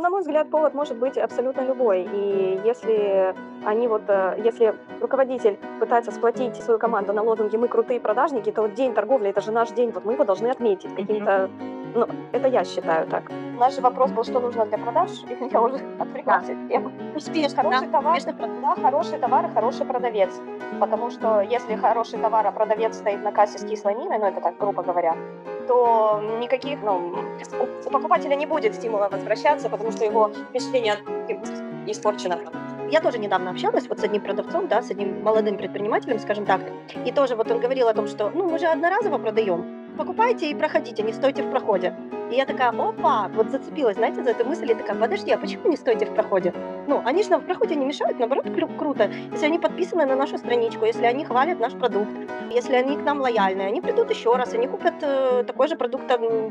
На мой взгляд, повод может быть абсолютно любой. И если они вот, э, если руководитель пытается сплотить свою команду на лозунге «Мы крутые продажники», то вот день торговли — это же наш день, вот мы его должны отметить каким-то... Ну, это я считаю так. Наш же вопрос был, что нужно для продаж, и я уже отвлеклась от темы. Успеешь, хороший да, товар, да, хороший товар и хороший продавец. Потому что если хороший товар, а продавец стоит на кассе с кислой миной, ну это так, грубо говоря, то никаких, ну, у покупателя не будет стимула возвращаться, потому что его впечатление испорчено. Я тоже недавно общалась вот с одним продавцом, да, с одним молодым предпринимателем, скажем так, и тоже вот он говорил о том, что, ну, мы же одноразово продаем, покупайте и проходите, не стойте в проходе. И я такая, опа, вот зацепилась, знаете, за эту мысль, и такая, подожди, а почему не стойте в проходе? Ну, они же нам в проходе не мешают, наоборот, кру- круто. Если они подписаны на нашу страничку, если они хвалят наш продукт, если они к нам лояльны, они придут еще раз, они купят э, такой же продукт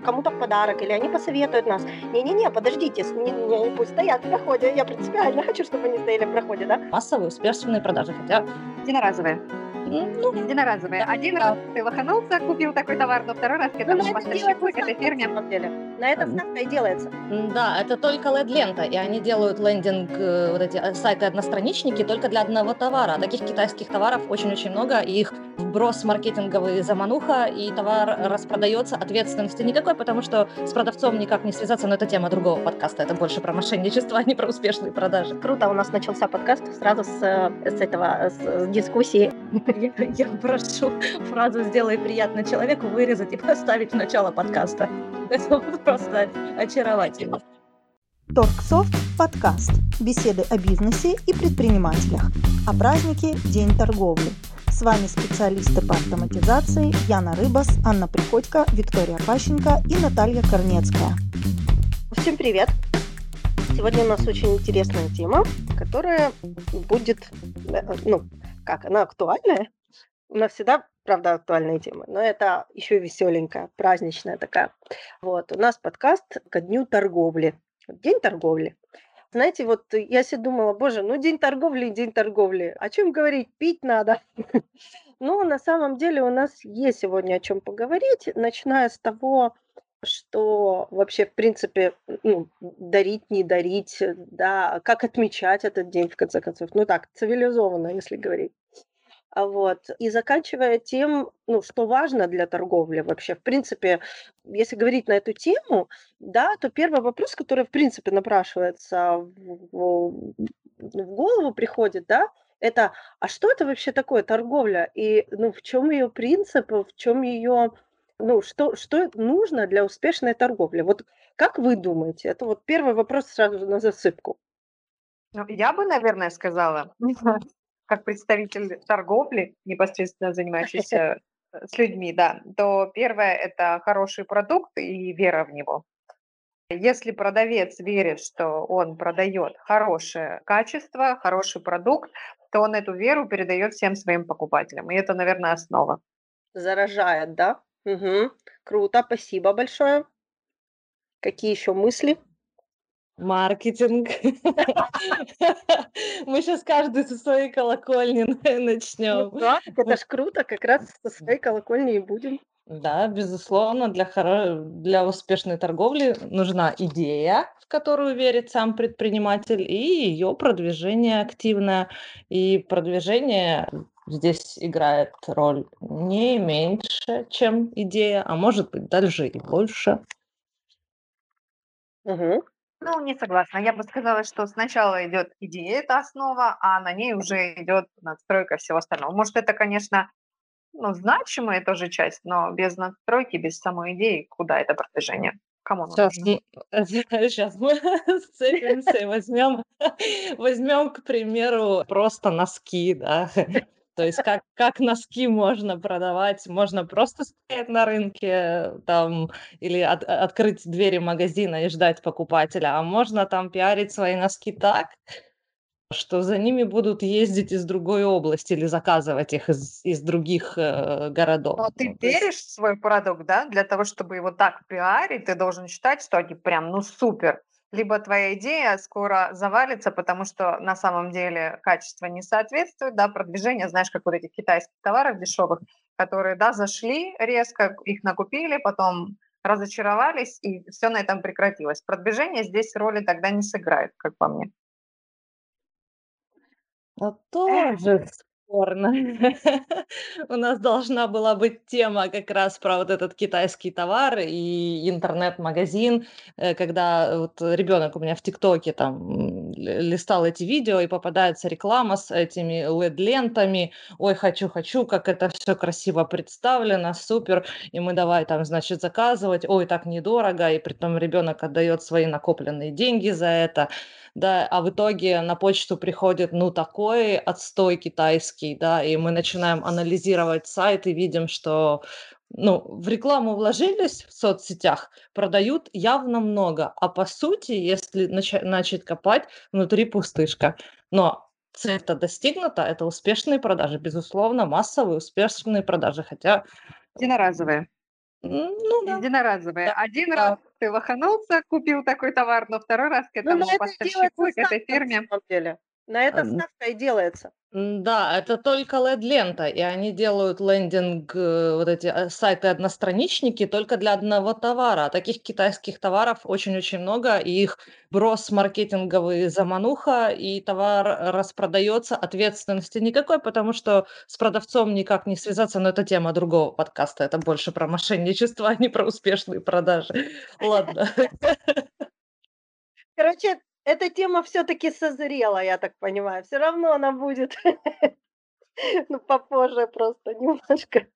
кому-то в подарок, или они посоветуют нас. Не-не-не, подождите, не, не, пусть стоят в проходе, я принципиально хочу, чтобы они стояли в проходе, да? Массовые успешные продажи, хотя единоразовые. Ну, единоразовые. Один раз ты лоханулся, купил такой товар, но второй раз к этому ну, поставщику, к этой фирме. На деле. На этом ставка и делается. Да, это только LED-лента, и они делают лендинг, э, вот эти э, сайты-одностраничники только для одного товара. Таких китайских товаров очень-очень много, и их вброс маркетинговый замануха, и товар распродается, ответственности никакой, потому что с продавцом никак не связаться, но это тема другого подкаста, это больше про мошенничество, а не про успешные продажи. Круто, у нас начался подкаст сразу с, э, с этого, с дискуссии я, я прошу фразу «сделай приятно человеку» вырезать и поставить в начало подкаста. Это просто очаровательно. Торксофт подкаст. Беседы о бизнесе и предпринимателях. О празднике День торговли. С вами специалисты по автоматизации Яна Рыбас, Анна Приходько, Виктория Пащенко и Наталья Корнецкая. Всем привет! Сегодня у нас очень интересная тема, которая будет, э, ну, как, она актуальная. У нас всегда, правда, актуальная тема, но это еще веселенькая, праздничная такая. Вот, у нас подкаст ко дню торговли. День торговли. Знаете, вот я себе думала, боже, ну день торговли, день торговли. О чем говорить? Пить надо. Но на самом деле у нас есть сегодня о чем поговорить, начиная с того, что вообще, в принципе, ну, дарить, не дарить, да, как отмечать этот день, в конце концов. Ну так, цивилизованно, если говорить. А вот. И заканчивая тем, ну, что важно для торговли вообще. В принципе, если говорить на эту тему, да, то первый вопрос, который, в принципе, напрашивается в, в, в голову приходит, да, это, а что это вообще такое торговля? И, ну, в чем ее принцип, в чем ее ну, что, что нужно для успешной торговли? Вот как вы думаете? Это вот первый вопрос сразу на засыпку. Ну, я бы, наверное, сказала, как представитель торговли, непосредственно занимающийся э, с людьми, да, то первое– это хороший продукт и вера в него. Если продавец верит, что он продает хорошее качество, хороший продукт, то он эту веру передает всем своим покупателям. И это, наверное, основа. Заражает, да? Угу. Круто, спасибо большое. Какие еще мысли? Маркетинг. Мы сейчас каждый со своей колокольни начнем. Ну да, это ж круто, как раз со своей колокольни и будем. Да, безусловно, для, хоро... для успешной торговли нужна идея, в которую верит сам предприниматель, и ее продвижение активное. И продвижение здесь играет роль не меньше, чем идея, а может быть даже и больше. Угу. Ну, не согласна. Я бы сказала, что сначала идет идея, это основа, а на ней уже идет надстройка всего остального. Может, это, конечно, ну, значимая тоже часть, но без надстройки, без самой идеи, куда это продвижение? Кому сейчас, сейчас мы сцепимся и возьмем, возьмем, к примеру, просто носки, да. То есть как, как носки можно продавать? Можно просто стоять на рынке там или от, открыть двери магазина и ждать покупателя, а можно там пиарить свои носки так, что за ними будут ездить из другой области или заказывать их из, из других э, городов. Но ты веришь в свой продукт, да? Для того, чтобы его так пиарить, ты должен считать, что они прям, ну, супер либо твоя идея скоро завалится, потому что на самом деле качество не соответствует, да, продвижение, знаешь, как вот этих китайских товаров дешевых, которые, да, зашли резко, их накупили, потом разочаровались, и все на этом прекратилось. Продвижение здесь роли тогда не сыграет, как по мне. Ну, тоже спорно. У нас должна была быть тема как раз про вот этот китайский товар и интернет-магазин, э, когда вот ребенок у меня в ТикТоке там листал эти видео, и попадается реклама с этими LED-лентами. Ой, хочу, хочу, как это все красиво представлено, супер. И мы давай там, значит, заказывать. Ой, так недорого. И при том ребенок отдает свои накопленные деньги за это да, а в итоге на почту приходит, ну, такой отстой китайский, да, и мы начинаем анализировать сайт и видим, что ну, в рекламу вложились в соцсетях, продают явно много, а по сути, если начать, начать копать, внутри пустышка. Но цель-то достигнута, это успешные продажи, безусловно, массовые успешные продажи, хотя... Единоразовые. Ну, да. Единоразовые. Да. Один Да. раз ты лоханулся, купил такой товар, но второй раз к Ну, этому на это поставщику к этой фирме. на самом деле. На это ставка и делается. Да, это только LED-лента, и они делают лендинг, э, вот эти э, сайты-одностраничники только для одного товара. А таких китайских товаров очень-очень много, и их брос маркетинговый замануха, и товар распродается, ответственности никакой, потому что с продавцом никак не связаться, но это тема другого подкаста, это больше про мошенничество, а не про успешные продажи. Ладно. Короче, эта тема все-таки созрела, я так понимаю. Все равно она будет, ну, попозже просто немножко.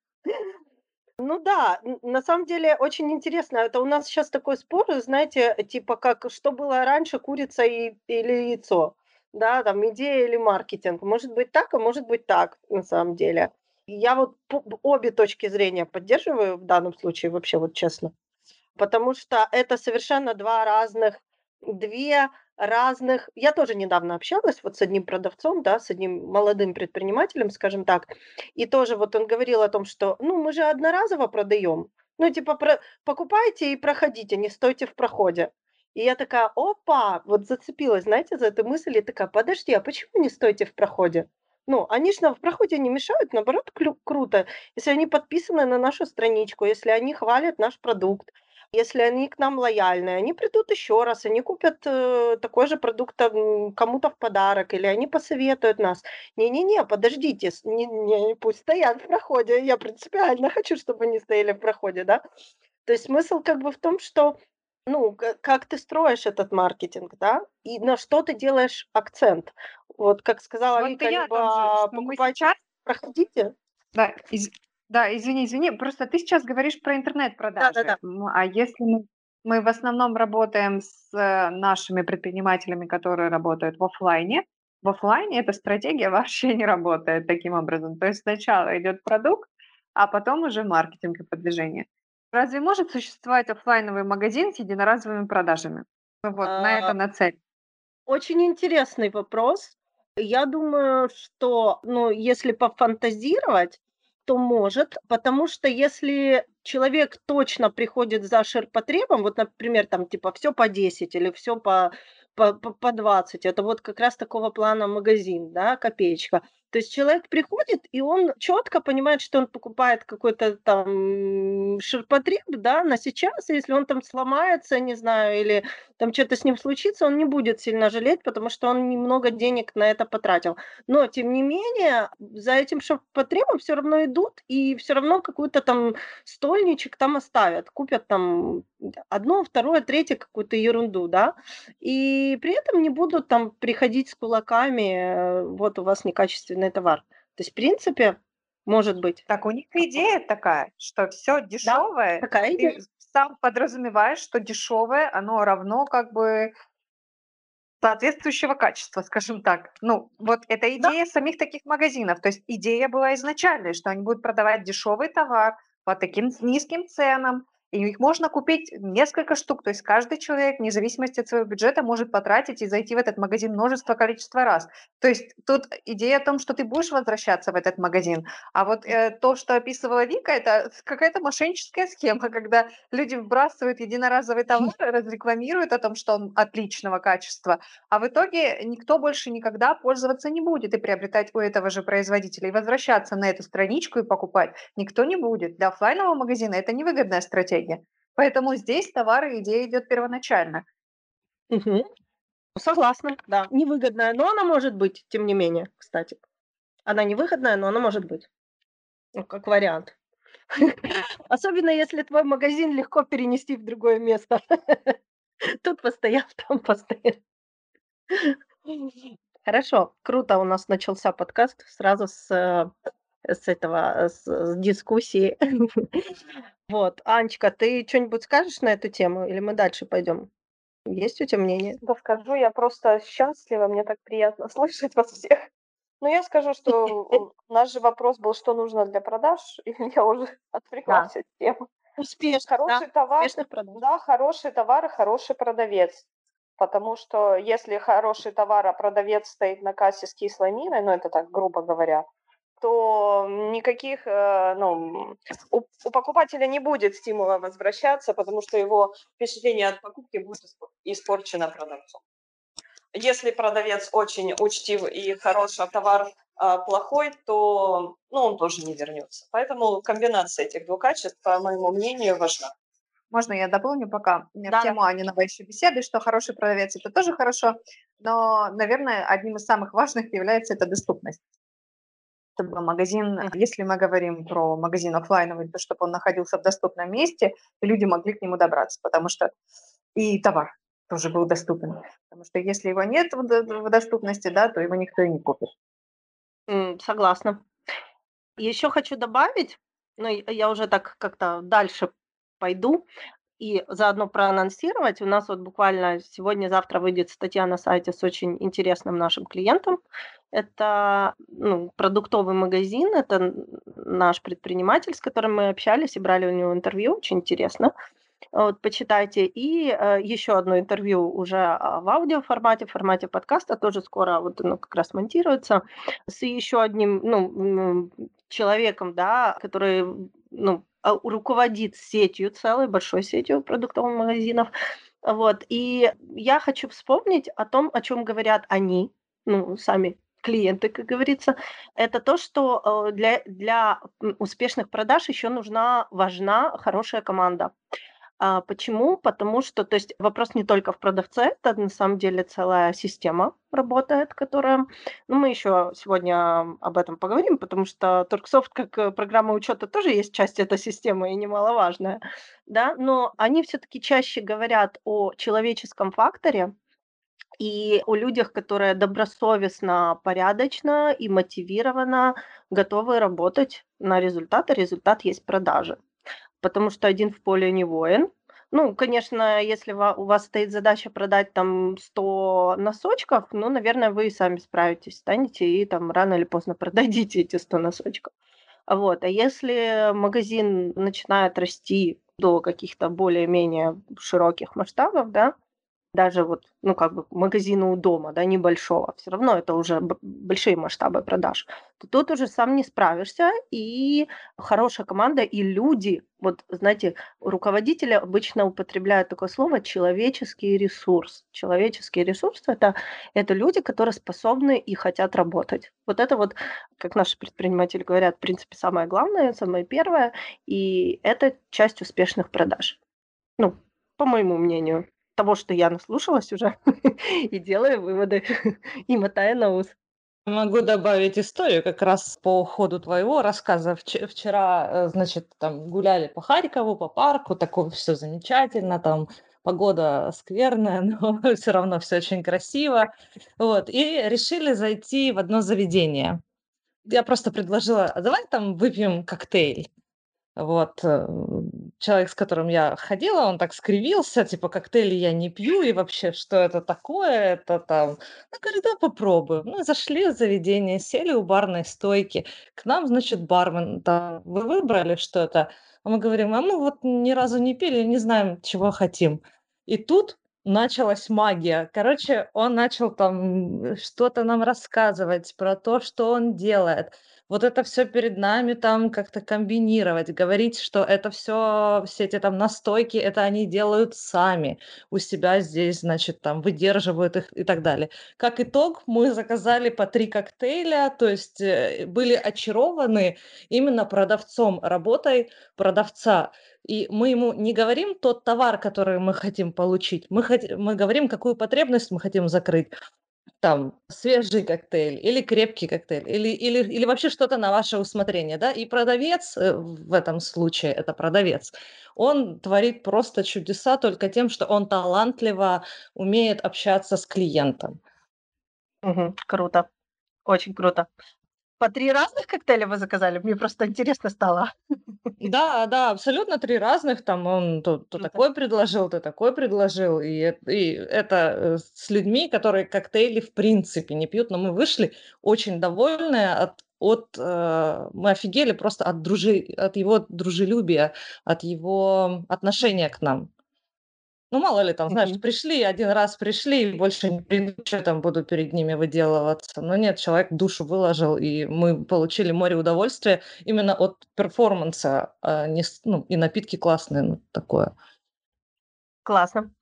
Ну да, на самом деле очень интересно. Это у нас сейчас такой спор, знаете, типа как что было раньше, курица и, или яйцо, да, там идея или маркетинг. Может быть так, а может быть так, на самом деле. Я вот обе точки зрения поддерживаю в данном случае, вообще вот честно. Потому что это совершенно два разных, две разных. Я тоже недавно общалась вот с одним продавцом, да, с одним молодым предпринимателем, скажем так, и тоже вот он говорил о том, что, ну, мы же одноразово продаем, ну, типа, про- покупайте и проходите, не стойте в проходе. И я такая, опа, вот зацепилась, знаете, за эту мысль, и такая, подожди, а почему не стойте в проходе? Ну, они же в проходе не мешают, наоборот, клю- круто, если они подписаны на нашу страничку, если они хвалят наш продукт, если они к нам лояльны, они придут еще раз, они купят э, такой же продукт кому-то в подарок, или они посоветуют нас. Не-не-не, подождите, не, не, пусть стоят в проходе. Я принципиально хочу, чтобы они стояли в проходе, да. То есть смысл как бы в том, что ну, как ты строишь этот маркетинг, да, и на что ты делаешь акцент. Вот, как сказала Вот Вика, либо же, покупайте, сейчас проходите. Да, из- да, извини, извини, просто ты сейчас говоришь про интернет-продажи. Да-да-да. М, А если мы, мы в основном работаем с э, нашими предпринимателями, которые работают в оффлайне, в оффлайне эта стратегия вообще не работает таким образом. То есть сначала идет продукт, а потом уже маркетинг и продвижение. Разве может существовать оффлайновый магазин с единоразовыми продажами? Ну Вот на это А, нацелен. Очень интересный вопрос. Я думаю, что, ну, если пофантазировать, то может, потому что если человек точно приходит за ширпотребом, вот, например, там типа все по 10 или все по, по по 20, это вот как раз такого плана магазин, да, копеечка. То есть человек приходит, и он четко понимает, что он покупает какой-то там ширпотреб, да, на сейчас, если он там сломается, не знаю, или там что-то с ним случится, он не будет сильно жалеть, потому что он немного денег на это потратил. Но, тем не менее, за этим ширпотребом все равно идут, и все равно какую-то там стольничек там оставят, купят там одно, второе, третье, какую-то ерунду, да, и при этом не будут там приходить с кулаками, э, вот у вас некачественный товар. То есть, в принципе, может быть. Так у них идея такая, что все Да, дешевое, такая идея. ты сам подразумеваешь, что дешевое, оно равно как бы соответствующего качества, скажем так. Ну, вот это Да, идея самих таких магазинов. То есть идея была изначальной, что они будут продавать дешевый товар по таким низким ценам, и их можно купить несколько штук. То есть каждый человек, вне зависимости от своего бюджета, может потратить и зайти в этот магазин множество количества раз. То есть тут идея о том, что ты будешь возвращаться в этот магазин, а вот э, то, что описывала Вика, это какая-то мошенническая схема, когда люди вбрасывают единоразовый товар, разрекламируют о том, что он отличного качества, а в итоге никто больше никогда пользоваться не будет и приобретать у этого же производителя, и возвращаться на эту страничку и покупать никто не будет. Для оффлайнового магазина это невыгодная стратегия. Поэтому здесь товар и идея идет первоначально. Мгм. Согласна, да. Невыгодная, но она может быть, тем не менее, кстати. Она невыгодная, но она может быть. Ну, как вариант. Особенно если твой магазин легко перенести в другое место. Тут постоял, там постоял. Хорошо, круто у нас начался подкаст сразу с, э, с этого, с, с дискуссии. Вот, Анечка, ты что-нибудь скажешь на эту тему или мы дальше пойдем? Есть у тебя мнение? Да скажу, я просто счастлива, мне так приятно слышать вас всех. Ну, я скажу, что наш же вопрос был, что нужно для продаж, и я уже отвлеклась от темы. Успешно, Хороший товар, успешных продаж. да, хороший товар и хороший продавец. Потому что если хороший товар, а продавец стоит на кассе с кислой миной, ну, это так, грубо говоря, то никаких, э, ну, у, у покупателя не будет стимула возвращаться, потому что его впечатление от покупки будет испор- испорчено продавцом. Если продавец очень учтив и хороший, а товар а, плохой, то ну, он тоже не вернется. Поэтому комбинация этих двух качеств, по моему мнению, важна. Можно я дополню пока Да, в тему Аниновой еще беседы, что хороший продавец это тоже хорошо, но, наверное, одним из самых важных является это доступность. Чтобы магазин, Мгм. если мы говорим про магазин оффлайновый, то чтобы он находился в доступном месте, и люди могли к нему добраться, потому что и товар тоже был доступен. Потому что если его нет в до- в доступности, да, то его никто и не купит. Согласна. Еще хочу добавить, ну, я уже так как-то дальше пойду, и заодно проанонсировать. У нас вот буквально сегодня-завтра выйдет статья на сайте с очень интересным нашим клиентом. Это ну, продуктовый магазин, это наш предприниматель, с которым мы общались и брали у него интервью, очень интересно. Вот, почитайте. И э, еще одно интервью уже а, в аудиоформате, в формате подкаста, тоже скоро вот оно как раз монтируется, с еще одним ну, человеком, да, который ну, руководит сетью, целой большой сетью продуктовых магазинов. Вот. И я хочу вспомнить о том, о чем говорят они, ну, сами клиенты, как говорится, это то, что э, для, для успешных продаж еще нужна, важна хорошая команда. А, почему? Потому что, то есть вопрос не только в продавце, это на самом деле целая система работает, которая, ну, мы еще сегодня об этом поговорим, потому что Торксофт как э, программа учета тоже есть часть этой системы и немаловажная, да, но они все-таки чаще говорят о человеческом факторе, и о людях, которые добросовестно, порядочно и мотивированно готовы работать на результат, а результат есть продажи. Потому что один в поле не воин. Ну, конечно, если у вас стоит задача продать там 100 носочков, ну, наверное, вы и сами справитесь, станете и там рано или поздно продадите эти 100 носочков. Вот. А если магазин начинает расти до каких-то более-менее широких масштабов, да, даже вот, ну, как бы магазина у дома, да, небольшого, все равно это уже большие масштабы продаж, то тут уже сам не справишься, и хорошая команда, и люди, вот, знаете, руководители обычно употребляют такое слово «человеческий ресурс». Человеческий ресурс это, – это люди, которые способны и хотят работать. Вот это вот, как наши предприниматели говорят, в принципе, самое главное, самое первое, и это часть успешных продаж. Ну, по моему мнению того, что я наслушалась уже и делаю выводы, и мотаю на ус. Могу добавить историю как раз по ходу твоего рассказа. Вч- Вчера, э, значит, там гуляли по Харькову, по парку, такое все замечательно, там погода скверная, но все равно все очень красиво. Вот, и решили зайти в одно заведение. Я просто предложила, а давай там выпьем коктейль. Вот, э, человек, с которым я ходила, он так скривился, типа, коктейли я не пью, и вообще, что это такое, это там... Ну, говорю, да, попробуем. Ну, зашли в заведение, сели у барной стойки, к нам, значит, бармен, там, вы выбрали что-то? А мы говорим, а мы вот ни разу не пили, не знаем, чего хотим. И тут началась магия. Короче, он начал там что-то нам рассказывать про то, что он делает вот это все перед нами там как-то комбинировать, говорить, что это все все эти там настойки, это они делают сами у себя здесь, значит, там выдерживают их и так далее. Как итог, мы заказали по 3 коктейля, то есть, э, были очарованы именно продавцом, работой продавца, И мы ему не говорим тот товар, который мы хотим получить, мы, хот- мы говорим, какую потребность мы хотим закрыть. Там свежий коктейль или крепкий коктейль, или, или, или вообще что-то на ваше усмотрение, да, и продавец э, в этом случае, это продавец, он творит просто чудеса только тем, что он талантливо умеет общаться с клиентом. Мгм. Круто. Очень круто. По три разных коктейля вы заказали? Мне просто интересно стало. Да, да, абсолютно три разных. Там он то, то такой предложил, то такой предложил. И, и это э, с людьми, которые коктейли в принципе не пьют. Но мы вышли очень довольные от, от э, мы офигели просто от, дружи, от его дружелюбия, от его отношения к нам. Ну, мало ли, там, знаешь, Мгм. пришли, один раз пришли, и больше не придут, что там буду перед ними выделываться. Но нет, человек душу выложил, и мы получили море удовольствия именно от перформанса, а не ну, и напитки классные, ну, такое. Классно.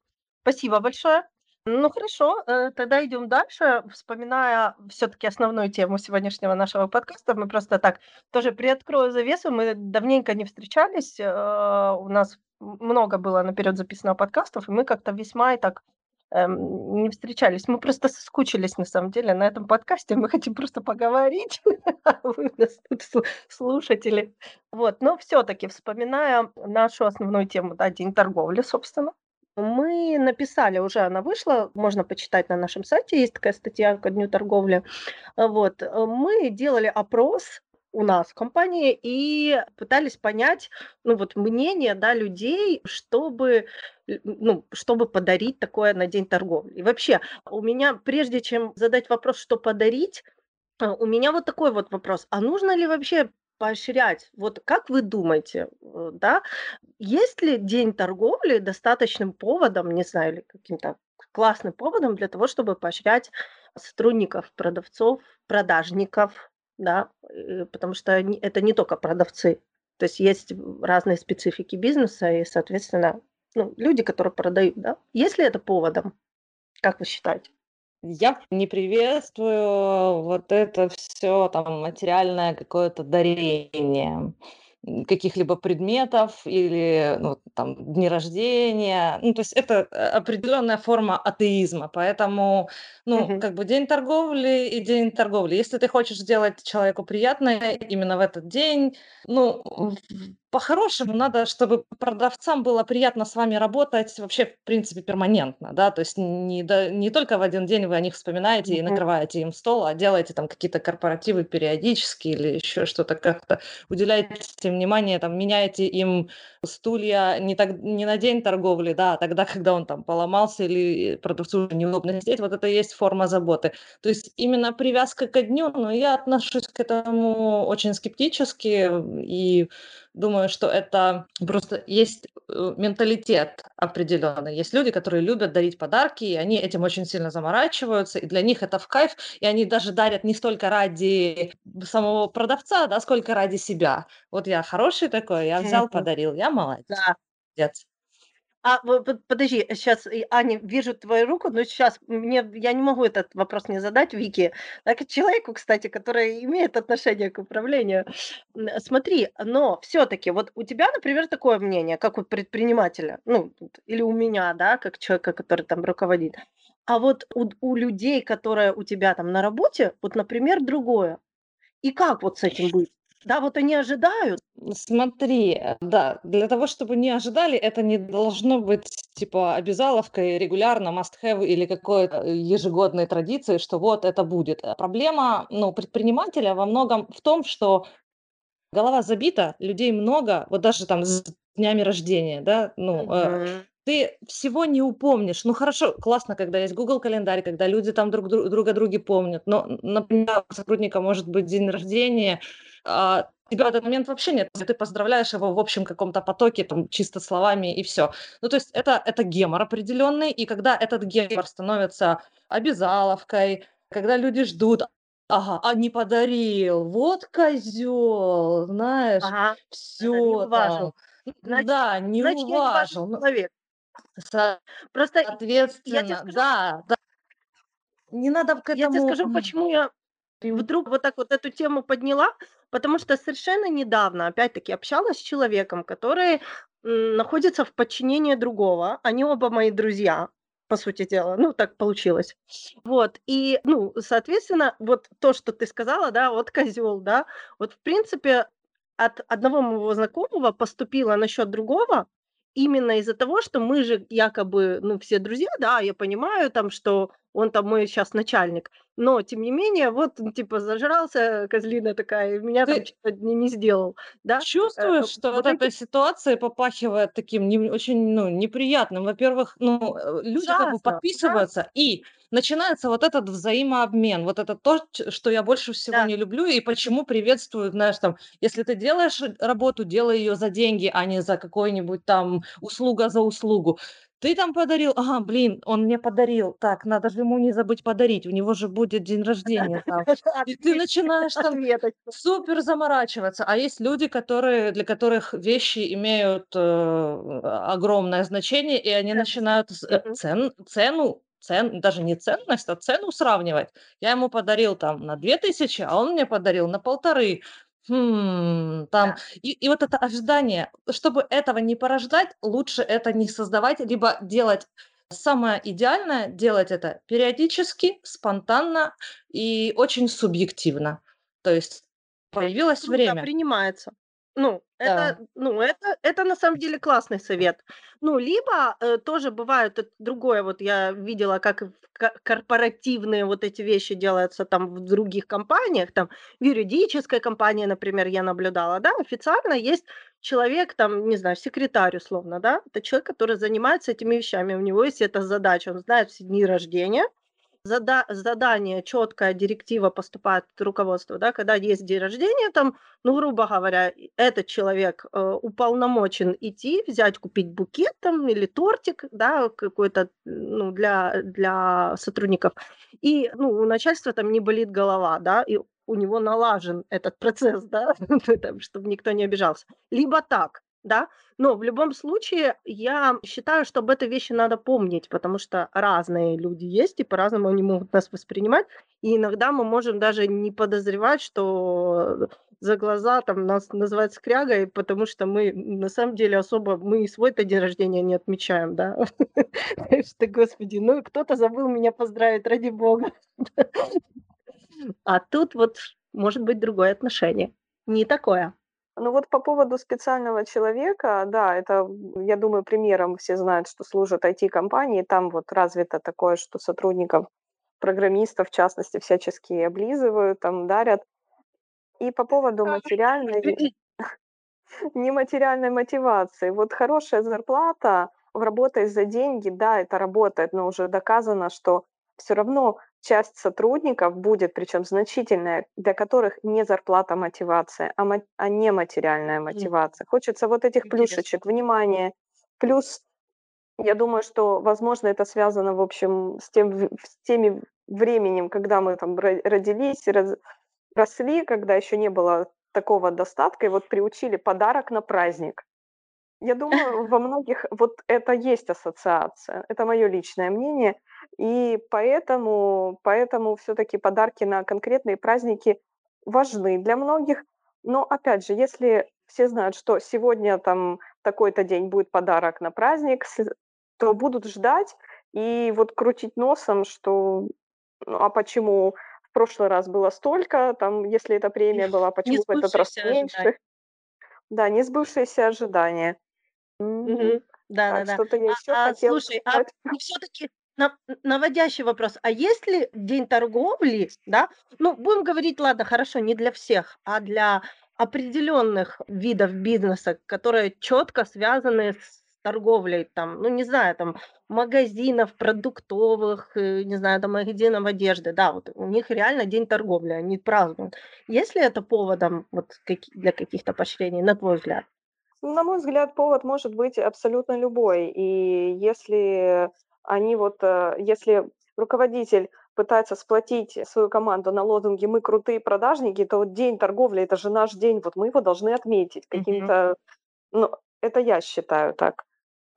Спасибо большое. Ну хорошо, э, тогда идем дальше. Вспоминая все-таки основную тему сегодняшнего нашего подкаста, мы просто так тоже приоткрою завесу. Мы давненько не встречались. э, У нас много было наперед записано подкастов, и мы как-то весьма и так эм, не встречались. Мы просто соскучились на самом деле на этом подкасте. Мы хотим просто поговорить. Вы нас тут слу- слушатели. Вот, но все-таки вспоминая нашу основную тему, да, день торговли, собственно. Мы написали уже, она вышла, можно почитать на нашем сайте, есть такая статья ко дню торговли. А, Вот, э, мы делали опрос у нас в компании и пытались понять, ну вот мнение, да, людей, чтобы, л- ну, чтобы подарить такое на день торговли. И вообще, у меня, прежде чем задать вопрос, что подарить, у меня вот такой вот вопрос. А нужно ли вообще поощрять? Вот как вы думаете, э, да, есть ли день торговли достаточным поводом, не знаю, или каким-то классным поводом для того, чтобы поощрять сотрудников, продавцов, продажников, да, э, потому что это не только продавцы, то есть есть разные специфики бизнеса и, соответственно, ну, люди, которые продают, да. Есть ли это поводом? Как вы считаете? Я не приветствую вот это все там материальное какое-то дарение каких-либо предметов или ну, там дни рождения. Ну, то есть это э, определенная форма атеизма. Поэтому, ну, Мгм. как бы день торговли и день торговли. Если ты хочешь сделать человеку приятное именно в этот день, ну, по-хорошему надо, чтобы продавцам было приятно с вами работать вообще, в принципе, перманентно, да, то есть не, до- не только в один день вы о них вспоминаете и Мгм. накрываете им стол, а делаете там какие-то корпоративы периодически или еще что-то как-то, уделяете им внимание, там, меняете им стулья не, так, не на день торговли, да, а тогда, когда он там поломался или продавцу уже неудобно сидеть, вот это и есть форма заботы. То есть именно привязка к дню, но я отношусь к этому очень скептически и думаю, что это просто есть э, менталитет определенный. Есть люди, которые любят дарить подарки, и они этим очень сильно заморачиваются, и для них это в кайф, и они даже дарят не столько ради самого продавца, да, сколько ради себя. Вот я хороший такой, я взял, подарил, я молодец. Да. А, подожди, сейчас, Аня, вижу твою руку, но сейчас мне, я не могу этот вопрос не задать Вике, так человеку, кстати, который имеет отношение к управлению. Смотри, но все-таки вот у тебя, например, такое мнение, как у предпринимателя, ну, или у меня, да, как человека, который там руководит. А вот у, у людей, которые у тебя там на работе, вот, например, другое. И как вот с этим быть? Да, вот они ожидают. Смотри, э, да, для того, чтобы не ожидали, это не должно быть типа обязаловкой регулярно, must-have или какой-то э, ежегодной традиции, что вот это будет. А Проблема, ну, предпринимателя во многом в том, что голова забита, людей много, вот даже там с днями рождения, да, ну, э, Мгм. ты всего не упомнишь. Ну хорошо, классно, когда есть Google календарь, когда люди там друг дру- друг о друге помнят. Но, например, у сотрудника может быть день рождения, тебя в этот момент вообще нет. Ты поздравляешь его в общем каком-то потоке, там, чисто словами и все. Ну то есть это, это гемор определенный, и когда этот гемор становится обязаловкой, когда люди ждут, ага, а не подарил, вот козел, знаешь, Ага, не все уважил. там. Значит, Да, не значит, я не уважил. Ну, человек. Просто я тебе скажу, да, да. Не надо к я тебе этому скажу, почему я вдруг вот так вот эту тему подняла, потому что совершенно недавно, опять-таки, общалась с человеком, который находится в подчинении другого. Они оба мои друзья, по сути дела. Ну, так получилось. Вот. И, ну, соответственно, вот то, что ты сказала, да, вот козел, да, вот, в принципе, от одного моего знакомого поступило насчет другого, именно из-за того, что мы же якобы, ну, все друзья, да, я понимаю там, что он там мой сейчас начальник, но тем не менее, вот, типа, зажрался козлина такая, и меня там Ты что-то не, не сделал, да. Э, чувствуешь, что вот вот эти эта ситуация попахивает таким не очень, ну, неприятным? Во-первых, ну, э, люди как бы ужасно, ужасно, подписываются, и начинается вот этот взаимообмен. Вот это то, что я больше всего да, не люблю, и почему приветствую, знаешь, там, если ты делаешь работу, делай ее за деньги, а не за какой-нибудь там услуга за услугу. Ты там подарил, ага, блин, он мне подарил, так, надо же ему не забыть подарить, у него же будет день рождения там. И ты начинаешь там ответочку. супер заморачиваться. А есть люди, которые, для которых вещи имеют э, огромное значение, и они Да. начинают с- э, цен, цену, цен, даже не ценность, а цену сравнивать. Я ему подарил там на 2000, а он мне подарил на полторы. Хм, там, Да. и, и вот это ожидание, чтобы этого не порождать, лучше это не создавать, либо делать самое идеальное, делать это периодически, спонтанно и очень субъективно. То есть появилось Круто, время. принимается. Ну, Да. это, ну, это, это на самом деле классный совет. Ну, либо э, тоже бывает это другое, вот я видела, как корпоративные вот эти вещи делаются там в других компаниях, там в юридической компании, например, я наблюдала, да, официально есть человек, там, не знаю, секретарь условно, да, это человек, который занимается этими вещами, у него есть эта задача, он знает все дни рождения, зада- задание, четкая директива поступает от руководства, да, когда есть день рождения, там, ну, грубо говоря, этот человек э, уполномочен идти, взять, купить букет там или тортик, да, какой-то, ну, для, для сотрудников. И, ну, у начальства там не болит голова, да, и у него налажен этот процесс, да, чтобы никто не обижался. Либо так, да, но в любом случае я считаю, что об этой вещи надо помнить, потому что разные люди есть, и по-разному они могут нас воспринимать. И иногда мы можем даже не подозревать, что за глаза там нас называют скрягой, потому что мы на самом деле особо, мы и свой-то день рождения не отмечаем, да. Что, господи, ну и кто-то забыл меня поздравить, ради бога. А тут вот может быть другое отношение. Не такое. Ну вот по поводу специального человека, да, это, я думаю, примером все знают, что служат IT-компании, там вот развито такое, что сотрудников, программистов, в частности, всячески облизывают, там дарят. И по поводу материальной, нематериальной мотивации. Вот хорошая зарплата, в работой за деньги, да, это работает, но уже доказано, что все равно часть сотрудников будет, причем значительная, для которых не зарплата мотивация, а, мо- а не материальная мотивация. Хочется вот этих Интересно. плюшечек, внимания. Плюс, я думаю, что, возможно, это связано, в общем, с тем, с теми временем, когда мы там ро- родились, раз- росли, когда еще не было такого достатка, и вот приучили подарок на праздник. Я думаю, во многих вот это есть ассоциация. Это мое личное мнение. И поэтому, поэтому все-таки подарки на конкретные праздники важны для многих. Но опять же, если все знают, что сегодня там такой-то день будет подарок на праздник, то будут ждать и вот крутить носом, что ну, а почему в прошлый раз было столько, там, если эта премия была, почему в этот раз меньше? ожидания. Да, не сбывшиеся ожидания. Мгм. Да, Так, да, да. что-то я еще А, а, хотела слушай, а сказать. все-таки наводящий вопрос. А есть ли день торговли, да? Ну, будем говорить, ладно, хорошо, не для всех, а для определенных видов бизнеса, которые четко связаны с торговлей, там, ну, не знаю, там, магазинов продуктовых, э, не знаю, там, магазинов одежды, да, вот у них реально день торговли, они празднуют. Есть ли это поводом вот для каких-то поощрений, на твой взгляд? На мой взгляд, повод может быть абсолютно любой. И если они вот, э, если руководитель пытается сплотить свою команду на лозунге «Мы крутые продажники», то вот день торговли– это же наш день, вот мы его должны отметить каким-то... Ну, это я считаю так.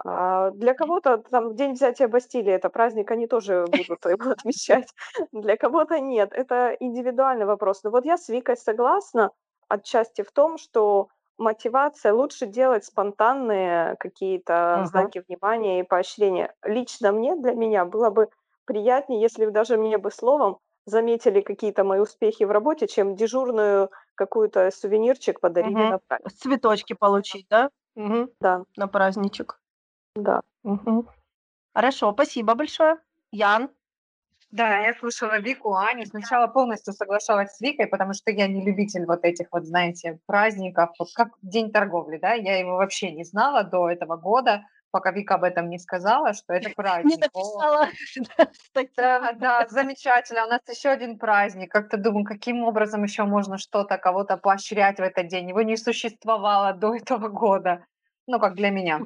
А для кого-то там день взятия Бастилии– это праздник, они тоже будут его отмечать. Для кого-то нет. Это индивидуальный вопрос. Но вот я с Викой согласна отчасти в том, что мотивация лучше делать спонтанные какие-то Ага. знаки внимания и поощрения. Лично мне, для меня было бы приятнее, если бы даже мне бы словом заметили какие-то мои успехи в работе, чем дежурную какую-то сувенирчик подарили Мгм. на праздник. Цветочки получить, да? Мгм. Да, На праздничек. да. Мгм. Хорошо, спасибо большое. Ян? Да, я слушала Вику, Аню. Сначала полностью соглашалась с Викой, потому что я не любитель вот этих вот, знаете, праздников, вот как День торговли, да, я его вообще не знала до этого года, пока Вика об этом не сказала, что это Не праздник. О, написала да, да, замечательно. У нас еще один праздник. Как-то думаю, каким образом еще можно что-то, кого-то поощрять в этот день. Его не существовало до этого года. Ну, как для меня.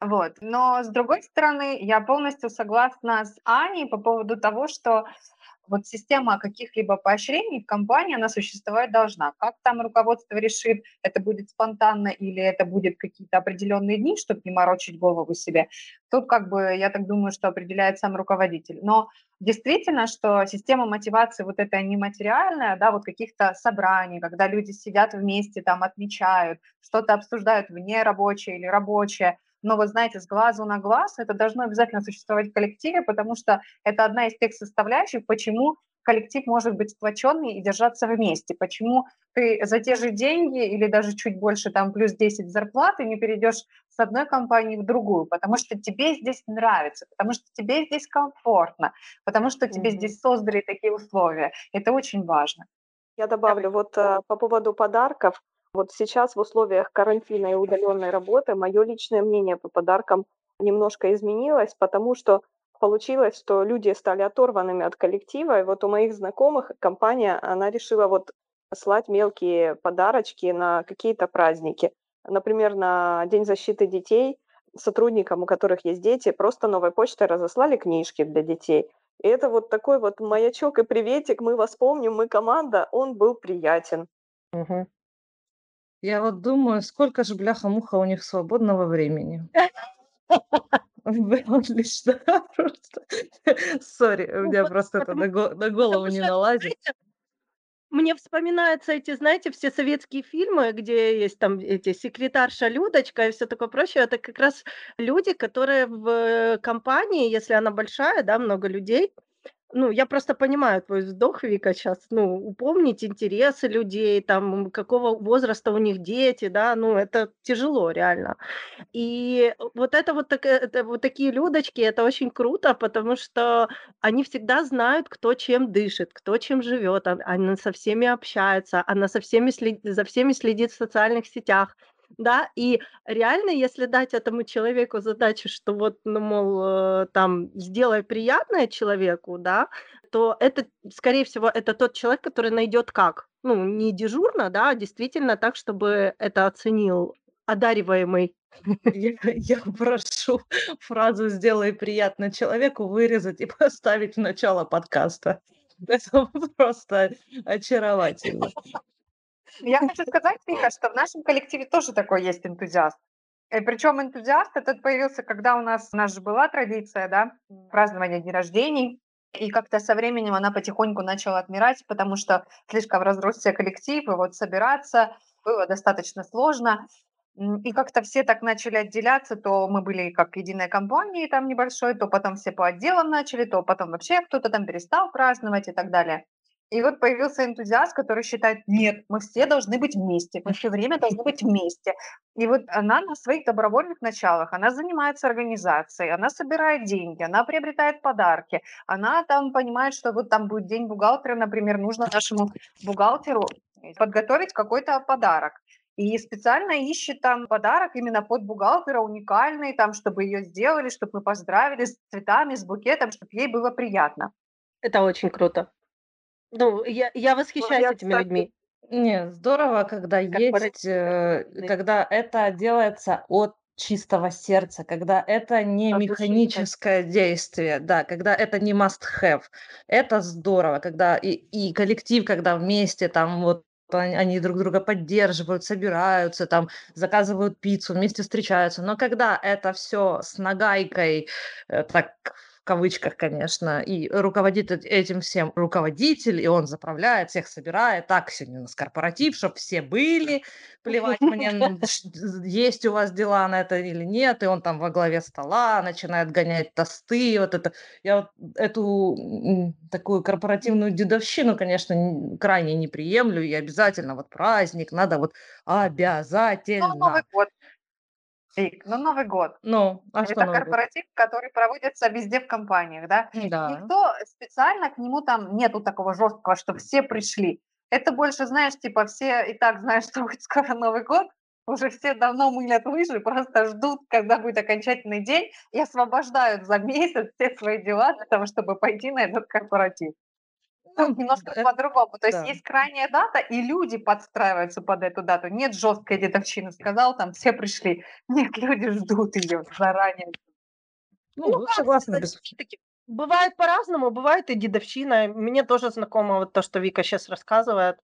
Вот. Но с другой стороны, я полностью согласна с Аней по поводу того, что вот система каких-либо поощрений в компании, она существовать должна. Как там руководство решит, это будет спонтанно или это будет какие-то определенные дни, чтобы не морочить голову себе. Тут как бы, я так думаю, что определяет сам руководитель. Но действительно, что система мотивации вот эта нематериальная, да, вот каких-то собраний, когда люди сидят вместе, там отмечают, что-то обсуждают вне рабочее или рабочее, но вот знаете, с глазу на глаз это должно обязательно существовать в коллективе, потому что это одна из тех составляющих, почему коллектив может быть сплоченный и держаться вместе. Почему ты за те же деньги или даже чуть больше, там плюс 10 зарплаты не перейдешь с одной компании в другую, потому что тебе здесь нравится, потому что тебе здесь комфортно, потому что тебе Мгм. здесь создали такие условия. Это очень важно. Я добавлю, вот э, по поводу подарков. Вот сейчас в условиях карантина и удаленной работы мое личное мнение по подаркам немножко изменилось, потому что получилось, что люди стали оторванными от коллектива. И вот у моих знакомых компания, она решила вот слать мелкие подарочки на какие-то праздники. Например, на День защиты детей сотрудникам, у которых есть дети, просто новой почтой разослали книжки для детей. И это вот такой вот маячок и приветик, мы вас помним, мы команда, он был приятен. Мгм. Я вот думаю, сколько же бляха-муха у них свободного времени. Отлично. Сори, у Ну, меня просто это на, го- на голову не налазит. Мне вспоминаются эти, знаете, все советские фильмы, где есть там эти секретарша Людочка и все такое прочее. Это как раз люди, которые в э, компании, если она большая, да, много людей, ну, я просто понимаю твой вздох, Вика, сейчас, ну, упомнить интересы людей, там, какого возраста у них дети, да, ну, это тяжело реально. И вот это вот, так, это вот такие людочки, это очень круто, потому что они всегда знают, кто чем дышит, кто чем живет, он- она со всеми общается, она со всеми след- за всеми следит в социальных сетях. Да, и реально, если дать этому человеку задачу, что вот, ну, мол, э, там, сделай приятное человеку, да, то это, скорее всего, это тот человек, который найдет как. Ну, не дежурно, да, а действительно так, чтобы это оценил одариваемый. Я, я прошу фразу «сделай приятно человеку» вырезать и поставить в начало подкаста. Это просто очаровательно. Я хочу сказать, Вика, что в нашем коллективе тоже такой есть энтузиаст. И причем энтузиаст этот появился, когда у нас, у нас же была традиция, да, празднования дней рождений, и как-то со временем она потихоньку начала отмирать, потому что слишком разросся коллектив, и вот собираться было достаточно сложно. И как-то все так начали отделяться, то мы были как единой компанией там небольшой, то потом все по отделам начали, то потом вообще кто-то там перестал праздновать и так далее. И вот появился энтузиаст, который считает, нет, мы все должны быть вместе, мы все время должны быть вместе. И вот она на своих добровольных началах, она занимается организацией, она собирает деньги, она приобретает подарки, она там понимает, что вот там будет день бухгалтера, например, нужно нашему бухгалтеру подготовить какой-то подарок. И специально ищет там подарок именно под бухгалтера, уникальный, там, чтобы ее сделали, чтобы мы поздравили с цветами, с букетом, чтобы ей было приятно. Это очень круто. Ну, я, я восхищаюсь я, этими кстати, людьми. Не, здорово, когда есть, э, когда это делается от чистого сердца, когда это не От души, механическое действие, да, когда это не must have. Это здорово, когда и, и коллектив, когда вместе там вот они, они друг друга поддерживают, собираются, там заказывают пиццу, вместе встречаются. Но когда это все с нагайкой, э, так, кавычках, конечно, и руководит этим всем руководитель, и он заправляет, всех собирает. Так, сегодня у нас корпоратив, чтобы все были, плевать мне, есть у вас дела на это или нет, и он там во главе стола начинает гонять тосты, вот это. Я вот эту такую корпоративную дедовщину, конечно, крайне не приемлю, и обязательно вот праздник, надо вот обязательно. Новый год. Вик, ну Новый год. Ну, а что Это Новый год? корпоратив, который проводится везде в компаниях, да? Да. Никто специально к нему там нету такого жесткого, что все пришли. Это больше, знаешь, типа все и так знают, что будет скоро Новый год, уже все давно мылят лыжи, просто ждут, когда будет окончательный день, и освобождают за месяц все свои дела для того, чтобы пойти на этот корпоратив. Ну, немножко это по-другому. То есть да. есть крайняя дата, и люди подстраиваются под эту дату. Нет жесткой дедовщины. Сказал, там все пришли. Нет, люди ждут ее заранее. Ну, Ну, как согласна. без- бывает по-разному, бывает и дедовщина. Мне тоже знакомо вот то, что Вика сейчас рассказывает.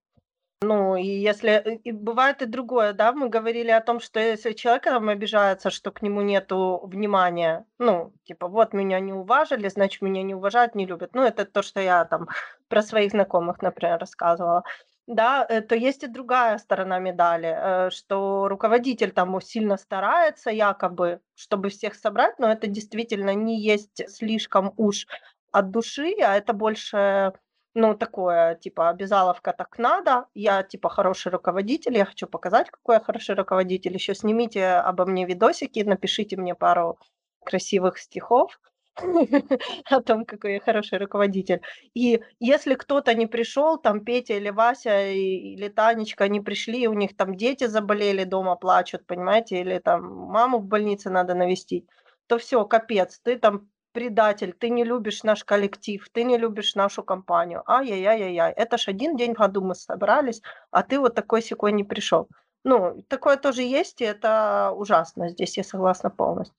Ну, и если и и бывает и другое, да, мы говорили о том, что если человек там обижается, что к нему нету внимания, ну, типа, вот меня не уважили, значит, меня не уважают, не любят. Ну, это то, что я там про своих знакомых, например, рассказывала. Да, э, то есть и другая сторона медали, э, что руководитель там сильно старается якобы, чтобы всех собрать, но это действительно не есть слишком уж от души, а это больше, ну, такое, типа, обязаловка так надо, я, типа, хороший руководитель, я хочу показать, какой я хороший руководитель, еще снимите обо мне видосики, напишите мне пару красивых стихов о том, какой я хороший руководитель. И если кто-то не пришел, там Петя или Вася или Танечка не пришли, у них там дети заболели, дома плачут, понимаете, или там маму в больнице надо навестить, то все, капец, ты там предатель, ты не любишь наш коллектив, ты не любишь нашу компанию. Ай-яй-яй-яй, это ж один день в году мы собрались, а ты вот такой секой не пришел. Ну, такое тоже есть, и это ужасно. Здесь я согласна полностью.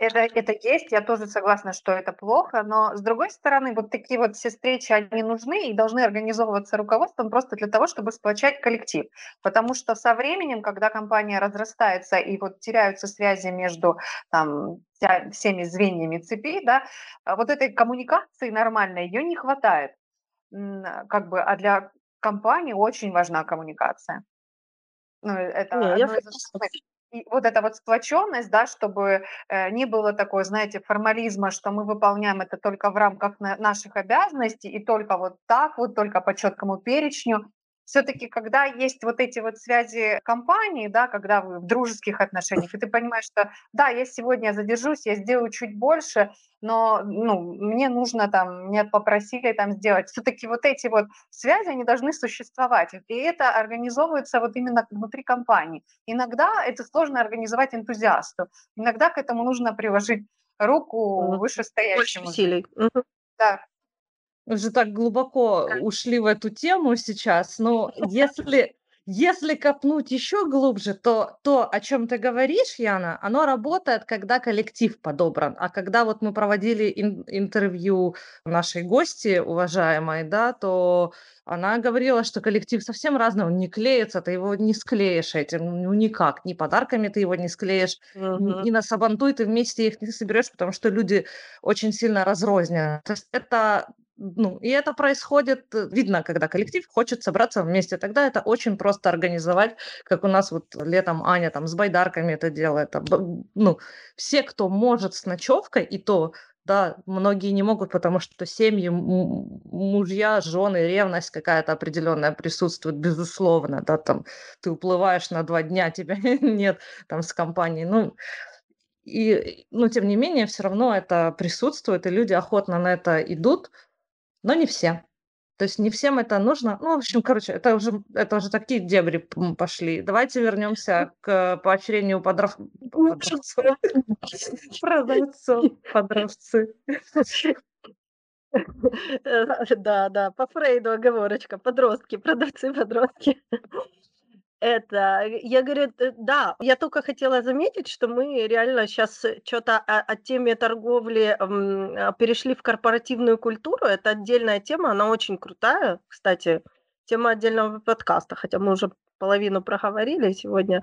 Это, это есть, я тоже согласна, что это плохо, но с другой стороны, вот такие вот все встречи, они нужны и должны организовываться руководством просто для того, чтобы сплочать коллектив. Потому что со временем, когда компания разрастается и вот теряются связи между там, всеми звеньями цепи, да, а вот этой коммуникации нормальной, ее не хватает. Как бы, а для компании очень важна коммуникация. Ну, это Не, я одно из основных. И вот эта вот сплоченность, да, чтобы э, не было такой, знаете, формализма, что мы выполняем это только в рамках на- наших обязанностей и только вот так вот, только по четкому перечню. Все-таки, когда есть вот эти вот связи компании, да, когда вы в дружеских отношениях, и ты понимаешь, что да, я сегодня задержусь, я сделаю чуть больше, но ну, мне нужно там, меня попросили там сделать. Все-таки вот эти вот связи, они должны существовать. И это организовывается вот именно внутри компании. Иногда это сложно организовать энтузиасту. Иногда к этому нужно приложить руку Мгм. Больше вышестоящему. усилий. Да. Уже так глубоко ушли в эту тему сейчас, но если, если копнуть еще глубже, то то, о чем ты говоришь, Яна, оно работает, когда коллектив подобран. А когда вот мы проводили ин- интервью нашей гости, уважаемой, да, то она говорила, что коллектив совсем разный, он не клеится, ты его не склеишь этим, ну никак, ни подарками ты его не склеишь, ни Мгм. ни на сабантуй ты вместе их не соберешь, потому что люди очень сильно разрознены. То есть это, ну, и это происходит, э, видно, когда коллектив хочет собраться вместе. Тогда это очень просто организовать, как у нас вот летом Аня там с байдарками это делает. Ну, все, кто может с ночевкой, и то, да, многие не могут, потому что семьи, мужья, жены, ревность какая-то определенная присутствует, безусловно, да, там ты уплываешь на два дня, тебя нет там с компанией, ну, и, но тем не менее, все равно это присутствует, и люди охотно на это идут, но не все. То есть не всем это нужно. Ну, в общем, короче, это уже, это уже такие дебри пошли. Давайте вернемся к поощрению подров... подростков. Продавцов, подростцы. Э, Да, да, по Фрейду оговорочка. Подростки, продавцы, подростки. Это, э, я говорю, да, я только хотела заметить, что мы реально сейчас что-то о, о теме торговли а, перешли в корпоративную культуру. Это отдельная тема, она очень крутая, кстати, тема отдельного подкаста, хотя мы уже половину проговорили сегодня.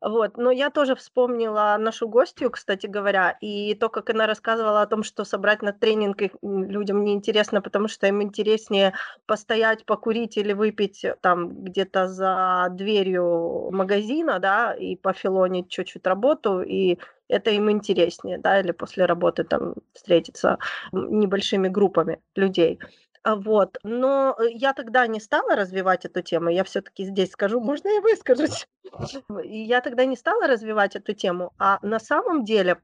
Вот. Но я тоже вспомнила нашу гостью, кстати говоря, и то, как она рассказывала о том, что собрать на тренинг их людям неинтересно, потому что им интереснее постоять, покурить или выпить там где-то за дверью магазина, да, и пофилонить чуть-чуть работу, и это им интереснее, да, или после работы там встретиться небольшими группами людей. А, вот. Но э, я тогда не стала развивать эту тему. Я все-таки здесь скажу, можно я выскажусь? Я тогда не стала развивать эту тему. А на самом деле,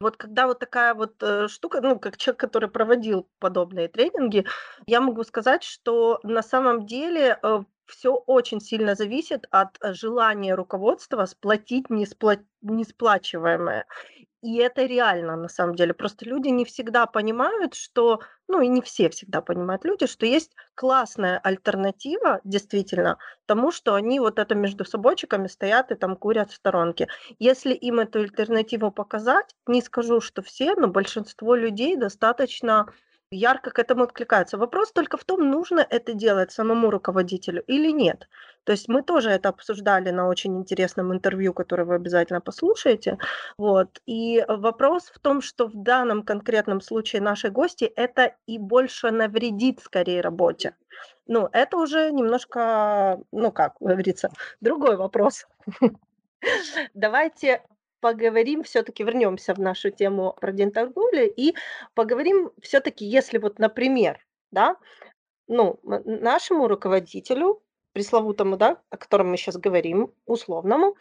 вот когда вот такая вот э, штука, ну, как человек, который проводил подобные тренинги, я могу сказать, что на самом деле э, все очень сильно зависит от желания руководства сплотить неспла- несплачиваемое. И это реально на самом деле. Просто люди не всегда понимают, что, ну и не все всегда понимают люди, что есть классная альтернатива действительно тому, что они вот это между собойчиками стоят и там курят в сторонке. Если им эту альтернативу показать, не скажу, что все, но большинство людей достаточно ярко к этому откликаются. Вопрос только в том, нужно это делать самому руководителю или нет. То есть мы тоже это обсуждали на очень интересном интервью, которое вы обязательно послушаете. Вот. И вопрос в том, что в данном конкретном случае нашей гости это и больше навредит скорее работе. Ну, это уже немножко, ну как говорится, другой вопрос. Давайте поговорим, все-таки вернемся в нашу тему про день торговли и поговорим все-таки, если вот, например, да, ну, нашему руководителю, пресловутому, да, о котором мы сейчас говорим, условному,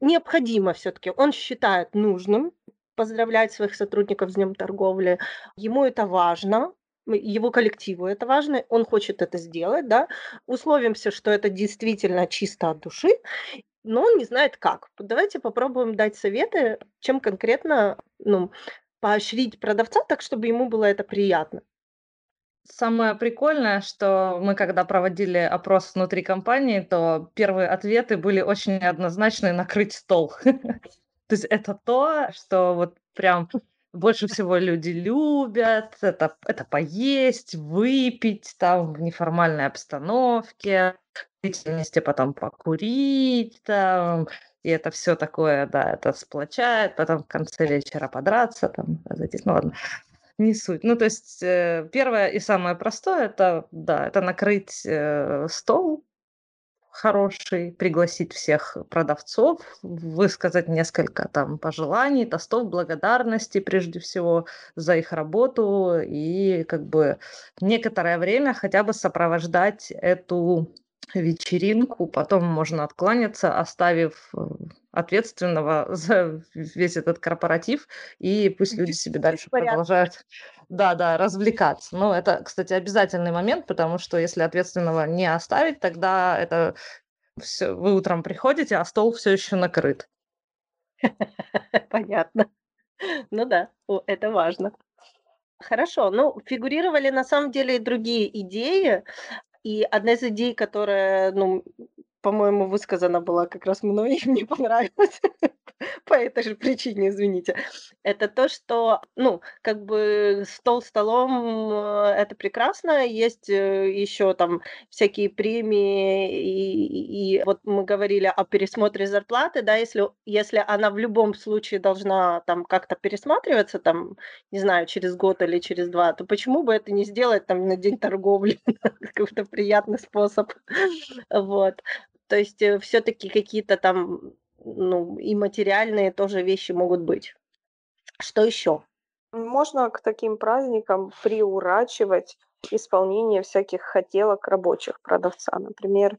необходимо все-таки, он считает нужным поздравлять своих сотрудников с Днем торговли, ему это важно, его коллективу это важно, он хочет это сделать, да, условимся, что это действительно чисто от души, но он не знает как. Давайте попробуем дать советы, чем конкретно ну, поощрить продавца так, чтобы ему было это приятно. Самое прикольное, что мы когда проводили опрос внутри компании, то первые ответы были очень однозначные накрыть стол. То есть это то, что вот прям больше всего люди любят, это, это поесть, выпить там в неформальной обстановке, вместе потом покурить там, и это все такое, да, это сплочает, потом в конце вечера подраться там, ну ладно, не суть. Ну, то есть э, первое и самое простое, это, да, это накрыть э, стол, хороший, пригласить всех продавцов, высказать несколько там пожеланий, тостов благодарности прежде всего за их работу и как бы некоторое время хотя бы сопровождать эту вечеринку, потом можно откланяться, оставив э, ответственного за весь этот корпоратив, и пусть люди себе дальше продолжают, да, да, развлекаться. Ну, это, кстати, обязательный момент, потому что если ответственного не оставить, тогда это все, вы утром приходите, а стол все еще накрыт. Понятно. Ну да, это важно. Хорошо, ну, фигурировали на самом деле и другие идеи. И одна из идей, которая, ну, по-моему, высказана была как раз мной, и мне понравилось по этой же причине, извините. Это то, что, ну, как бы стол столом э, это прекрасно, есть э, еще там всякие премии, и, и вот мы говорили о пересмотре зарплаты, да, если, если она в любом случае должна там как-то пересматриваться, там, не знаю, через год или через два, то почему бы это не сделать там на день торговли, какой-то приятный способ, вот. То есть э, все-таки какие-то там, ну, и материальные тоже вещи могут быть. Что еще? Можно к таким праздникам приурачивать исполнение всяких хотелок рабочих продавца. Например,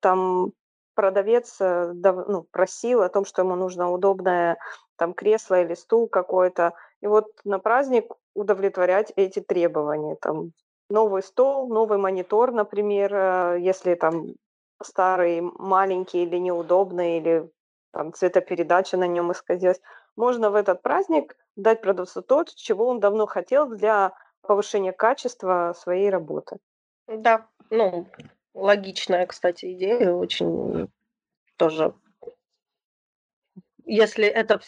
там продавец э, ну, просил о том, что ему нужно удобное там кресло или стул какой-то. И вот на праздник удовлетворять эти требования. Там новый стол, новый монитор, например, э, если там старый, маленький или неудобный, или там цветопередача на нем исказилась. Можно в этот праздник дать продавцу то, чего он давно хотел для повышения качества своей работы. Да, ну, логичная, кстати, идея, очень тоже. Если это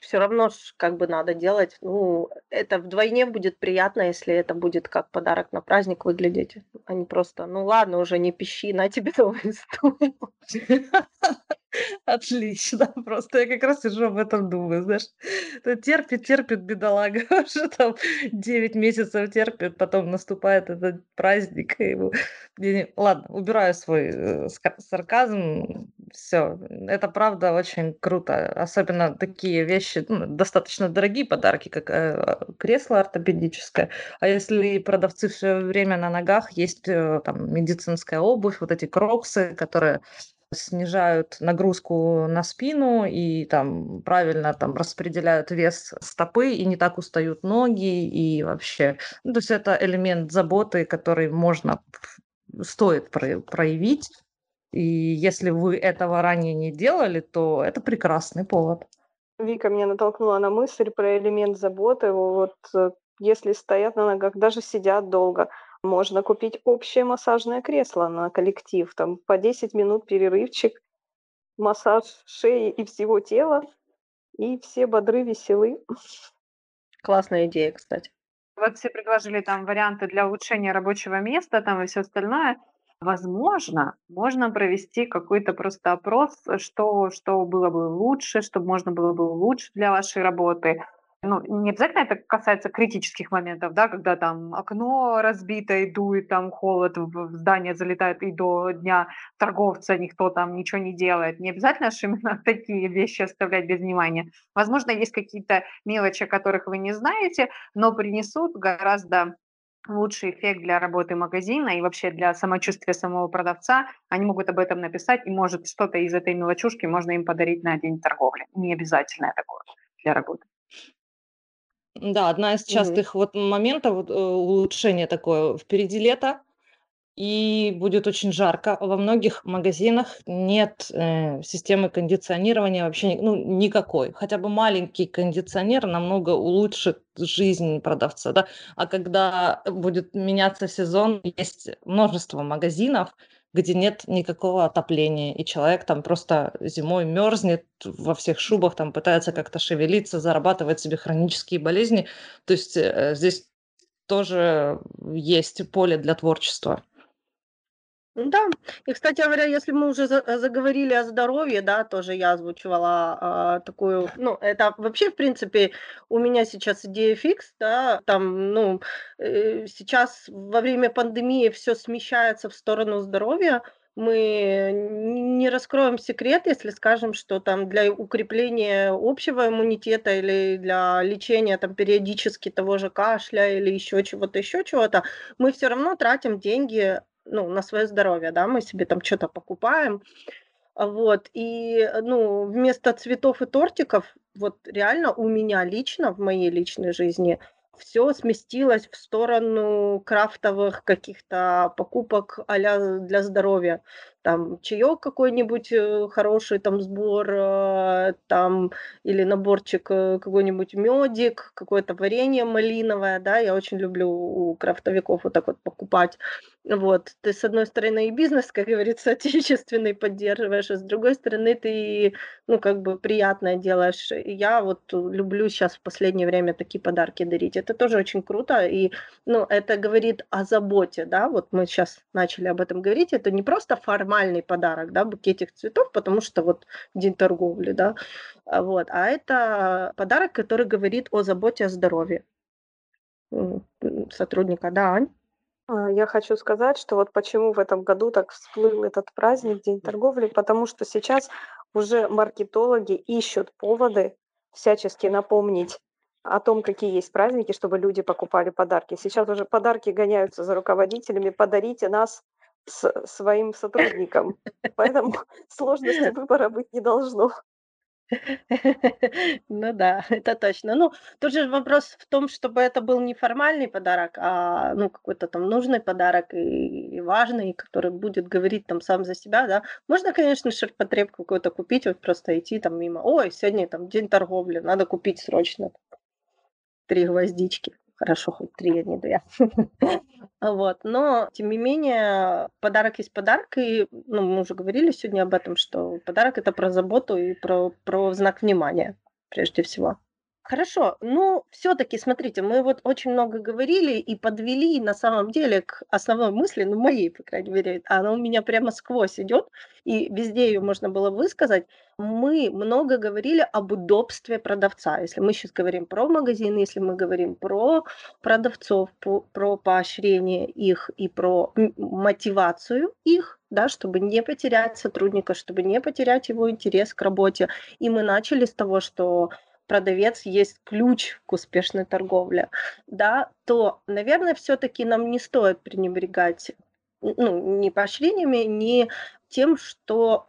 все равно ж как бы надо делать. Ну, это вдвойне будет приятно, если это будет как подарок на праздник выглядеть, а не просто, ну ладно, уже не пищи, на тебе новый стул. Отлично. Просто я как раз сижу об этом думаю, знаешь. Терпит, терпит бедолага, уже там 9 месяцев терпит, потом наступает этот праздник. И. Ладно, убираю свой э, сарказм. Все, это правда очень круто. Особенно такие вещи, ну, достаточно дорогие подарки, как э, кресло ортопедическое. А если продавцы все время на ногах, есть э, там медицинская обувь, вот эти кроксы, которые снижают нагрузку на спину и там правильно там распределяют вес стопы и не так устают ноги и вообще. Ну, то есть это элемент заботы, который можно стоит проявить. И если вы этого ранее не делали, то это прекрасный повод. Вика меня натолкнула на мысль про элемент заботы. Вот э, если стоят на ногах, даже сидят долго, можно купить общее массажное кресло на коллектив, там по 10 минут перерывчик, массаж шеи и всего тела, и все бодры, веселы. Классная идея, кстати. Вот все предложили там варианты для улучшения рабочего места там и все остальное. Возможно, можно провести какой-то просто опрос, что, что было бы лучше, чтобы можно было бы улучшить для вашей работы ну, не обязательно это касается критических моментов, да, когда там окно разбито и дует, там холод в здание залетает, и до дня торговца никто там ничего не делает. Не обязательно же именно такие вещи оставлять без внимания. Возможно, есть какие-то мелочи, о которых вы не знаете, но принесут гораздо лучший эффект для работы магазина и вообще для самочувствия самого продавца, они могут об этом написать, и может что-то из этой мелочушки можно им подарить на день торговли. Не обязательно это для работы. Да, одна из частых вот моментов вот, э, улучшения такое. Впереди лето, и будет очень жарко. Во многих магазинах нет э, системы кондиционирования вообще, ну, никакой. Хотя бы маленький кондиционер намного улучшит жизнь продавца, да. А когда будет меняться сезон, есть множество магазинов, где нет никакого отопления, и человек там просто зимой мерзнет во всех шубах, там пытается как-то шевелиться, зарабатывать себе хронические болезни. То есть э, здесь тоже есть поле для творчества. Да, и, кстати говоря, если мы уже за- заговорили о здоровье, да, тоже я озвучивала а, такую, ну, это вообще, в принципе, у меня сейчас идея фикс, да, там, ну, э, сейчас во время пандемии все смещается в сторону здоровья, мы не раскроем секрет, если скажем, что там для укрепления общего иммунитета или для лечения там периодически того же кашля или еще чего-то, еще чего-то, мы все равно тратим деньги ну, на свое здоровье, да, мы себе там что-то покупаем, вот, и, ну, вместо цветов и тортиков, вот реально у меня лично, в моей личной жизни, все сместилось в сторону крафтовых каких-то покупок а для здоровья. Там чаек какой-нибудь э, хороший, там сбор, э, там или наборчик э, какой-нибудь медик, какое-то варенье малиновое, да, я очень люблю у крафтовиков вот так вот покупать. Вот, ты с одной стороны и бизнес, как говорится, отечественный поддерживаешь, а с другой стороны ты, ну, как бы приятное делаешь. Я вот люблю сейчас в последнее время такие подарки дарить. Это тоже очень круто, и, ну, это говорит о заботе, да, вот мы сейчас начали об этом говорить, это не просто формальный подарок, да, букетик цветов, потому что вот день торговли, да, а вот, а это подарок, который говорит о заботе о здоровье сотрудника, да, Ань? А, я хочу сказать, что вот почему в этом году так всплыл этот праздник, День торговли, потому что сейчас уже маркетологи ищут поводы всячески напомнить о том, какие есть праздники, чтобы люди покупали подарки. Сейчас уже подарки гоняются за руководителями, подарите нас с своим сотрудникам. Поэтому сложности выбора быть не должно. Ну да, это точно. Ну, тут же вопрос в том, чтобы это был не формальный подарок, а ну какой-то там нужный подарок и, и важный, который будет говорить там сам за себя, да. Можно, конечно, ширпотреб какой-то купить, вот просто идти там мимо. Ой, сегодня там день торговли, надо купить срочно три гвоздички. Хорошо, хоть три, а не две. Вот. Но, тем не менее, подарок есть подарок. И ну, мы уже говорили сегодня об этом, что подарок это про заботу и про, про знак внимания. прежде всего. Хорошо, ну, все-таки, смотрите, мы вот очень много говорили и подвели на самом деле к основной мысли, ну, моей, по крайней мере, она у меня прямо сквозь идет, и везде ее можно было высказать. Мы много говорили об удобстве продавца. Если мы сейчас говорим про магазин, если мы говорим про продавцов, про, про поощрение их и про мотивацию их, да, чтобы не потерять сотрудника, чтобы не потерять его интерес к работе. И мы начали с того, что продавец есть ключ к успешной торговле, да, то, наверное, все-таки нам не стоит пренебрегать ну, ни поощрениями, ни тем, что,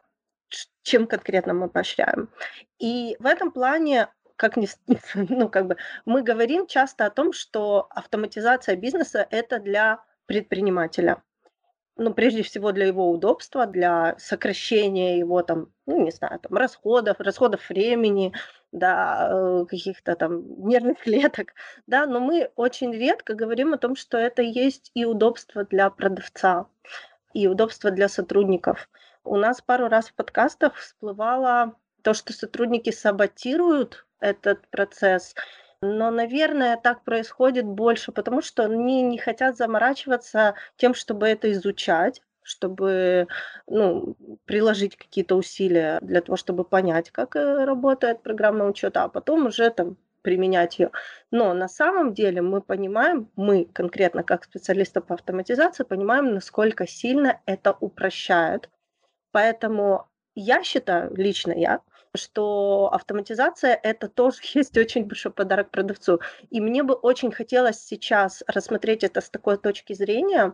чем конкретно мы поощряем. И в этом плане как ни, ну, как бы, мы говорим часто о том, что автоматизация бизнеса – это для предпринимателя ну, прежде всего для его удобства, для сокращения его там, ну, не знаю, там, расходов, расходов времени, да, э, каких-то там нервных клеток, да, но мы очень редко говорим о том, что это есть и удобство для продавца, и удобство для сотрудников. У нас пару раз в подкастах всплывало то, что сотрудники саботируют этот процесс, но, наверное, так происходит больше, потому что они не хотят заморачиваться тем, чтобы это изучать, чтобы ну, приложить какие-то усилия для того, чтобы понять, как э, работает программный учет, а потом уже там применять ее. Но на самом деле мы понимаем, мы конкретно как специалисты по автоматизации понимаем, насколько сильно это упрощает. Поэтому я считаю, лично я, что автоматизация это тоже есть очень большой подарок продавцу. И мне бы очень хотелось сейчас рассмотреть это с такой точки зрения,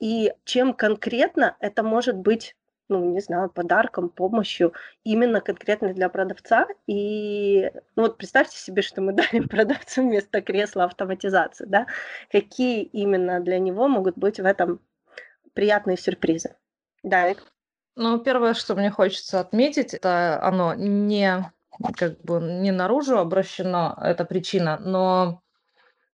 и чем конкретно это может быть ну, не знаю, подарком, помощью именно конкретно для продавца. И ну, вот представьте себе, что мы дарим продавцу вместо кресла автоматизации, да? Какие именно для него могут быть в этом приятные сюрпризы? Да, ну, первое, что мне хочется отметить, это оно не как бы не наружу обращено, эта причина, но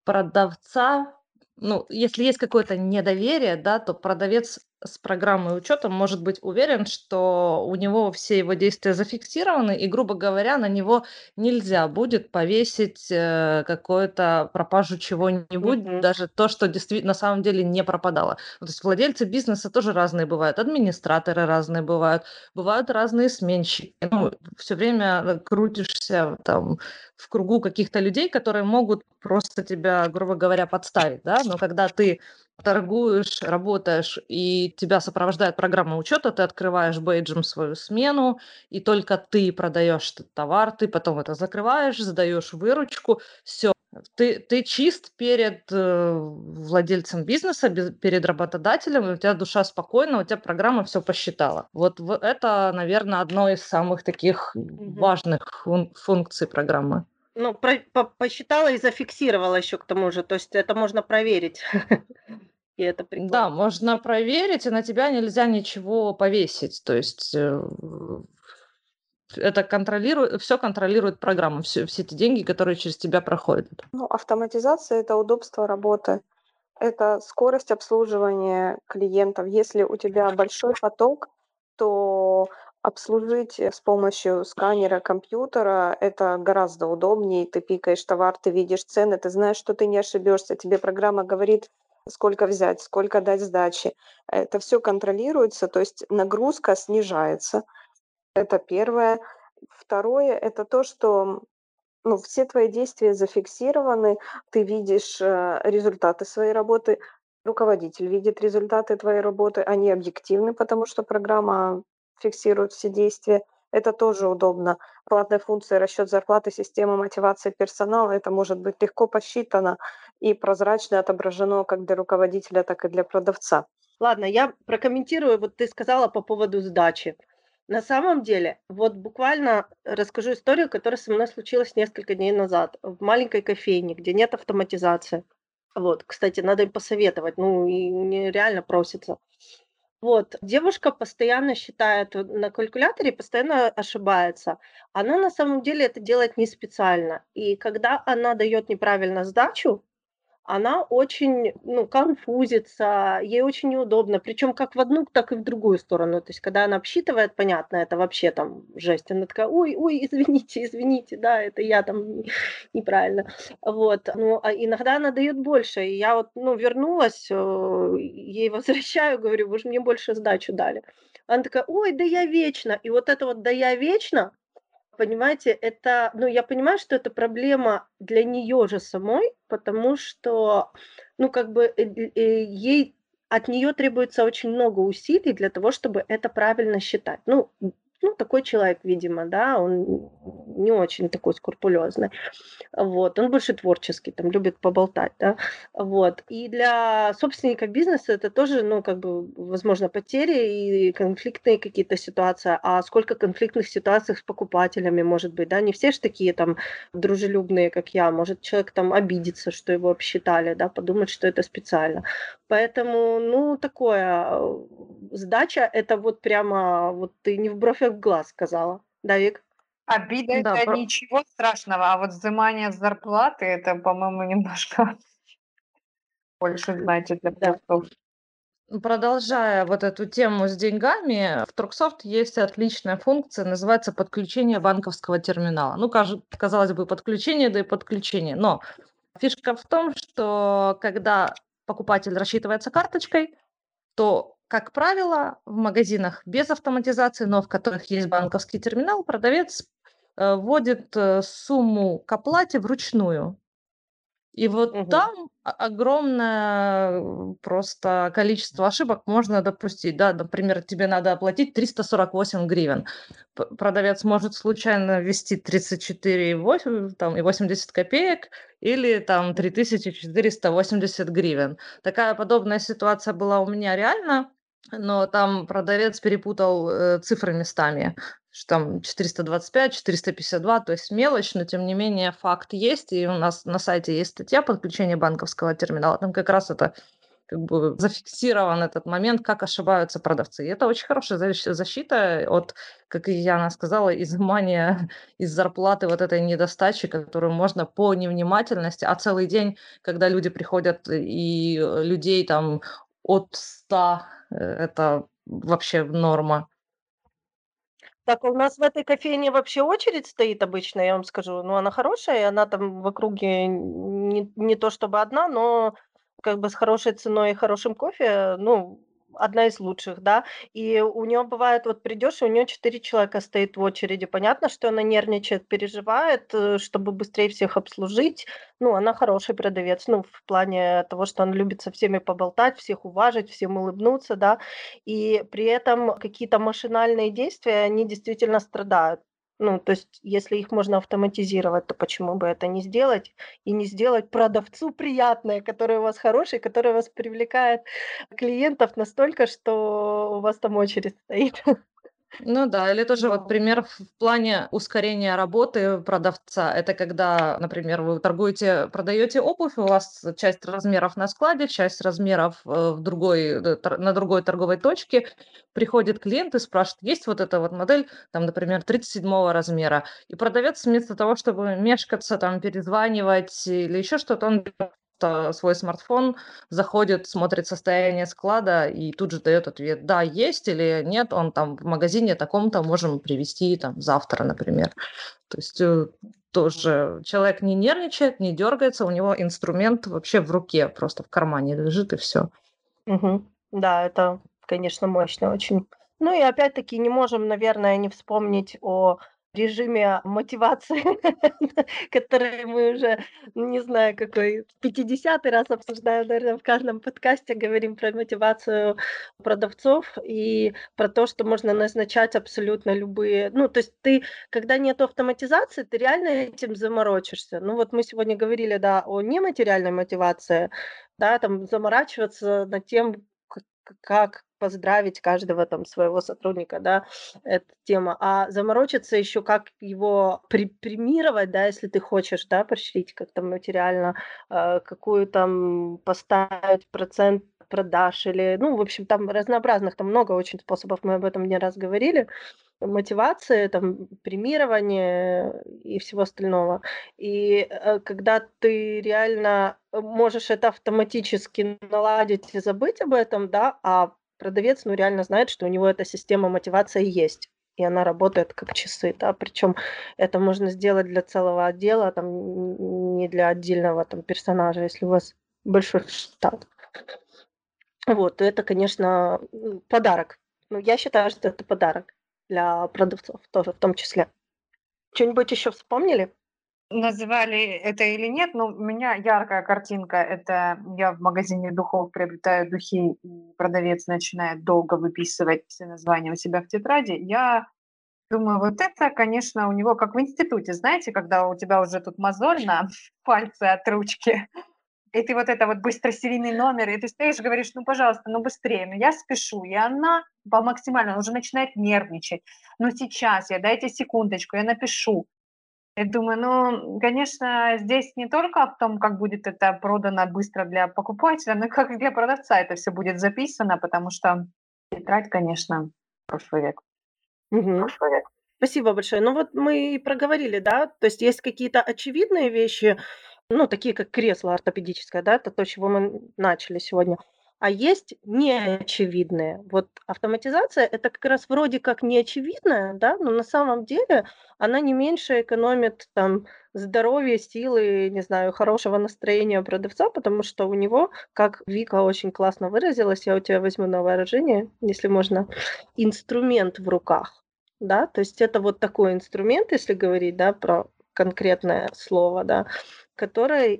продавца, ну, если есть какое-то недоверие, да, то продавец с программой учета может быть уверен, что у него все его действия зафиксированы, и, грубо говоря, на него нельзя будет повесить э, какую-то пропажу чего-нибудь, Мгм. даже то, что действительно на самом деле не пропадало. Ну, То есть владельцы бизнеса тоже разные бывают, администраторы разные бывают, бывают разные сменщики. Ну, все время э, крутишься там в кругу каких-то людей, которые могут просто тебя, грубо говоря, подставить, да, но когда ты торгуешь, работаешь, и тебя сопровождает программа учета, ты открываешь бейджем свою смену, и только ты продаешь этот товар, ты потом это закрываешь, сдаешь выручку, все. Ты, ты чист перед э, владельцем бизнеса, без- перед работодателем, у тебя душа спокойна, у тебя программа все посчитала. Вот в- это, наверное, одно из самых таких Мгм. важных фун- функций программы. Ну, про- по- посчитала и зафиксировала еще к тому же. То есть это можно проверить. И это Да, можно проверить, и на тебя нельзя ничего повесить. То есть э, это контролирует, все контролирует программа, все, все эти деньги, которые через тебя проходят. Ну, автоматизация– это удобство работы, это скорость обслуживания клиентов. Если у тебя большой поток, то обслужить с помощью сканера компьютера это гораздо удобнее. Ты пикаешь товар, ты видишь цены, ты знаешь, что ты не ошибешься. Тебе программа говорит, сколько взять, сколько дать сдачи. Это все контролируется, то есть нагрузка снижается. Это первое. Второе– это то, что ну, все твои действия зафиксированы, ты видишь э, результаты своей работы, руководитель видит результаты твоей работы, они объективны, потому что программа фиксирует все действия. Это тоже удобно. Платная функция расчет зарплаты, система мотивации персонала, это может быть легко посчитано и прозрачно отображено как для руководителя, так и для продавца. Ладно, я прокомментирую. Вот ты сказала по поводу сдачи. На самом деле, вот буквально расскажу историю, которая со мной случилась несколько дней назад в маленькой кофейне, где нет автоматизации. Вот, кстати, надо им посоветовать, ну и реально просится. Вот, девушка постоянно считает на калькуляторе, постоянно ошибается. Она на самом деле это делает не специально. И когда она дает неправильно сдачу, она очень, ну, конфузится, ей очень неудобно, причем как в одну, так и в другую сторону. То есть, когда она обсчитывает, понятно, это вообще там жесть. Она такая, ой, ой, извините, извините, да, это я там неправильно. Вот. Ну, а иногда она дает больше. И я вот, ну, вернулась, э, ей возвращаю, говорю, вы же мне больше сдачу дали. Она такая, ой, да я вечно. И вот это вот да я вечно, понимаете, это, ну, я понимаю, что это проблема для нее же самой, потому что, ну, как бы э, э, ей от нее требуется очень много усилий для того, чтобы это правильно считать. Ну, ну, такой человек, видимо, да, он не очень такой скрупулезный. Вот, он больше творческий, там, любит поболтать, да, вот. И для собственника бизнеса это тоже, ну, как бы, возможно, потери и конфликтные какие-то ситуации. А сколько конфликтных ситуаций с покупателями может быть, да, не все же такие там дружелюбные, как я. Может, человек там обидится, что его обсчитали, да, подумать, что это специально. Поэтому, ну, такое, сдача, это вот прямо, вот ты не в бровь, а в глаз сказала. Да, Вик? Обида Да, это про- ничего страшного, а вот взимание зарплаты это, по-моему, немножко больше значит для Да. продавцов. Продолжая вот эту тему с деньгами, в Труксофт есть отличная функция, называется подключение банковского терминала. Ну, казалось бы, подключение, да и подключение. Но фишка в том, что когда покупатель рассчитывается карточкой, то, как правило, в магазинах без автоматизации, но в которых есть банковский терминал, продавец э, вводит э, сумму к оплате вручную. И вот Мгм. там огромное э, просто количество ошибок можно допустить. Да, например, тебе надо оплатить 348 гривен. Продавец может случайно ввести 34,8 там, и 80 копеек или там 3480 гривен. Такая подобная ситуация была у меня реально, но там продавец перепутал э, цифры местами что там 425, 452, то есть мелочь, но тем не менее факт есть, и у нас на сайте есть статья подключения банковского терминала, там как раз это как бы зафиксирован этот момент, как ошибаются продавцы. И это очень хорошая защ- защита от, как Яна сказала, изымания из зарплаты вот этой недостачи, которую можно по невнимательности, а целый день, когда люди приходят и э, людей там от 100, э, это вообще норма. Так, у нас в этой кофейне вообще очередь стоит обычно, я вам скажу. Ну, она хорошая, она там в округе не, не то чтобы одна, но как бы с хорошей ценой и хорошим кофе, ну, одна из лучших, да. И у нее бывает, вот придешь, и у нее четыре человека стоит в очереди. Понятно, что она нервничает, переживает, э, чтобы быстрее всех обслужить. Ну, она хороший продавец, ну, в плане того, что она любит со всеми поболтать, всех уважить, всем улыбнуться, да. И при этом какие-то машинальные действия, они действительно страдают. Ну, то есть, если их можно автоматизировать, то почему бы это не сделать? И не сделать продавцу приятное, который у вас хороший, который вас привлекает клиентов настолько, что у вас там очередь стоит. Ну да, или тоже вот пример в плане ускорения работы продавца. Это когда, например, вы торгуете, продаете обувь, у вас часть размеров на складе, часть размеров э, в другой, э, на другой торговой точке. Приходит клиент и спрашивает, есть вот эта вот модель, там, например, 37 размера. И продавец вместо того, чтобы мешкаться, там, перезванивать или еще что-то, он свой смартфон, заходит, смотрит состояние склада и тут же дает ответ, да, есть или нет, он там в магазине таком-то можем привезти там завтра, например. То есть э, тоже человек не нервничает, не дергается, у него инструмент вообще в руке, просто в кармане лежит и все. Мгм. Да, это, конечно, мощно очень. Ну и опять-таки не можем, наверное, не вспомнить о режиме мотивации, который мы уже, не знаю, какой, 50 раз обсуждаем, наверное, в каждом подкасте говорим про мотивацию продавцов и про то, что можно назначать абсолютно любые... Ну, то есть ты, когда нет автоматизации, ты реально этим заморочишься. Ну вот мы сегодня говорили, да, о нематериальной мотивации, да, там заморачиваться над тем, как поздравить каждого там своего сотрудника, да, эта тема, а заморочиться еще как его при- да, если ты хочешь, да, поощрить как-то материально, э, какую там поставить процент продаж или, ну, в общем, там разнообразных, там много очень способов, мы об этом не раз говорили, мотивации, там, премирования и всего остального. И э, когда ты реально можешь это автоматически наладить и забыть об этом, да, а продавец, ну, реально знает, что у него эта система мотивации есть и она работает как часы, да, причем это можно сделать для целого отдела, там, не для отдельного там персонажа, если у вас большой штат. Вот, это, конечно, подарок. Ну, я считаю, что это подарок для продавцов тоже в том числе. Что-нибудь еще вспомнили? Называли это или нет, но у меня яркая картинка. Это я в магазине духов приобретаю духи, и продавец начинает долго выписывать все названия у себя в тетради. Я думаю, вот это, конечно, у него как в институте, знаете, когда у тебя уже тут мозоль на пальце от ручки, и ты вот это вот быстросерийный номер, и ты стоишь говоришь, ну, пожалуйста, ну, быстрее, ну, я спешу, и она по максимально уже начинает нервничать. Ну, сейчас я, дайте секундочку, я напишу. Я думаю, ну, конечно, здесь не только в том, как будет это продано быстро для покупателя, но и как для продавца это все будет записано, потому что тетрадь, конечно, прошлый век. Угу. Прошлый век. Спасибо большое. Ну вот мы и проговорили, да, то есть есть какие-то очевидные вещи, ну, такие как кресло ортопедическое, да, это то, чего мы начали сегодня. А есть неочевидные. Вот автоматизация это как раз вроде как неочевидная, да, но на самом деле она не меньше экономит там здоровье, силы, не знаю, хорошего настроения продавца, потому что у него, как Вика очень классно выразилась, я у тебя возьму на вооружение, если можно, инструмент в руках. Да, то есть это вот такой инструмент, если говорить, да, про конкретное слово, да, которое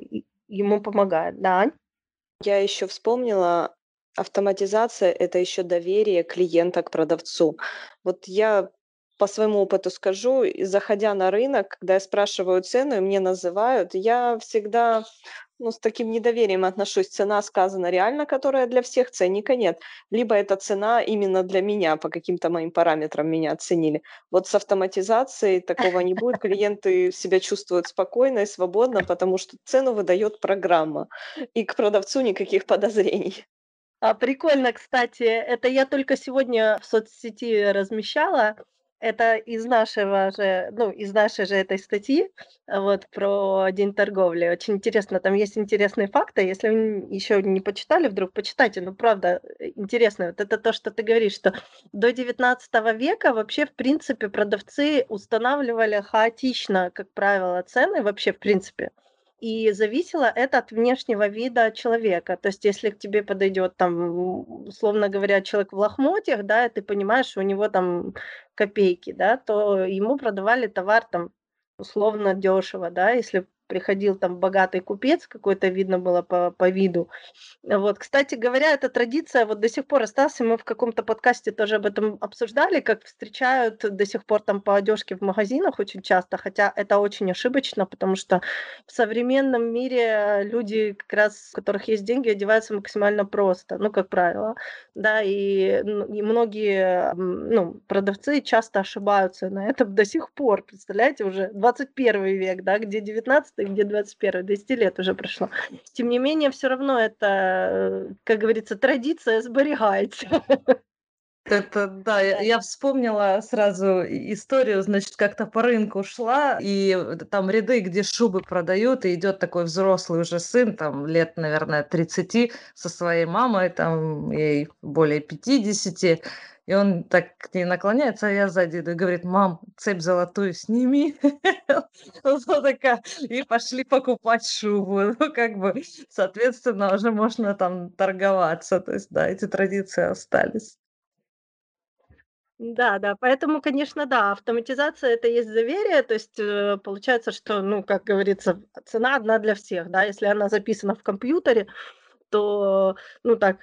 ему помогает. Да, Я еще вспомнила, автоматизация– это еще доверие клиента к продавцу. Вот я по своему опыту скажу, заходя на рынок, когда я спрашиваю цену и мне называют, я всегда ну, с таким недоверием отношусь. Цена сказана реально, которая для всех, ценника нет. Либо эта цена именно для меня, по каким-то моим параметрам меня оценили. Вот с автоматизацией такого не будет. Клиенты себя чувствуют спокойно и свободно, потому что цену выдает программа. И к продавцу никаких подозрений. А, прикольно, кстати, это я только сегодня в соцсети размещала. Это из нашего же, ну, из нашей же этой статьи, а, вот, про день торговли. Очень интересно, там есть интересные факты. Если вы еще не почитали, вдруг почитайте. Ну, правда, э, интересно. Вот это то, что ты говоришь, что до 19 века вообще, в принципе, продавцы устанавливали хаотично, как правило, цены вообще, в принципе и зависело это от внешнего вида человека. То есть, если к тебе подойдет там, условно говоря, человек в лохмотьях, да, и ты понимаешь, что у него там копейки, да, то ему продавали товар там условно дешево, да, если приходил там богатый купец, какой-то видно было по, по виду. Вот, кстати говоря, эта традиция вот до сих пор осталась, и мы в каком-то подкасте тоже об этом обсуждали, как встречают до сих пор там по одежке в магазинах очень часто, хотя это очень ошибочно, потому что в современном мире люди, как раз у которых есть деньги, одеваются максимально просто, ну, как правило, да, и, и многие, ну, продавцы часто ошибаются на этом до сих пор, представляете, уже 21 век, да, где 19 где 21 200 лет уже прошло. Тем не менее, все равно это, э, как говорится, традиция сберегается. Это, да, я, я вспомнила сразу историю, значит, как-то по рынку шла, и там ряды, где шубы продают, и идет такой взрослый уже сын, там лет, наверное, 30, со своей мамой, там ей более 50, и он так к ней наклоняется, а я сзади иду и говорит, мам, цепь золотую сними. И пошли покупать шубу. Ну, как бы, соответственно, уже можно там торговаться. То есть, да, эти традиции остались. Да, да, поэтому, конечно, да, автоматизация это есть доверие, то есть э, получается, что, ну, как говорится, цена одна для всех, да, если она записана в компьютере, то, ну так,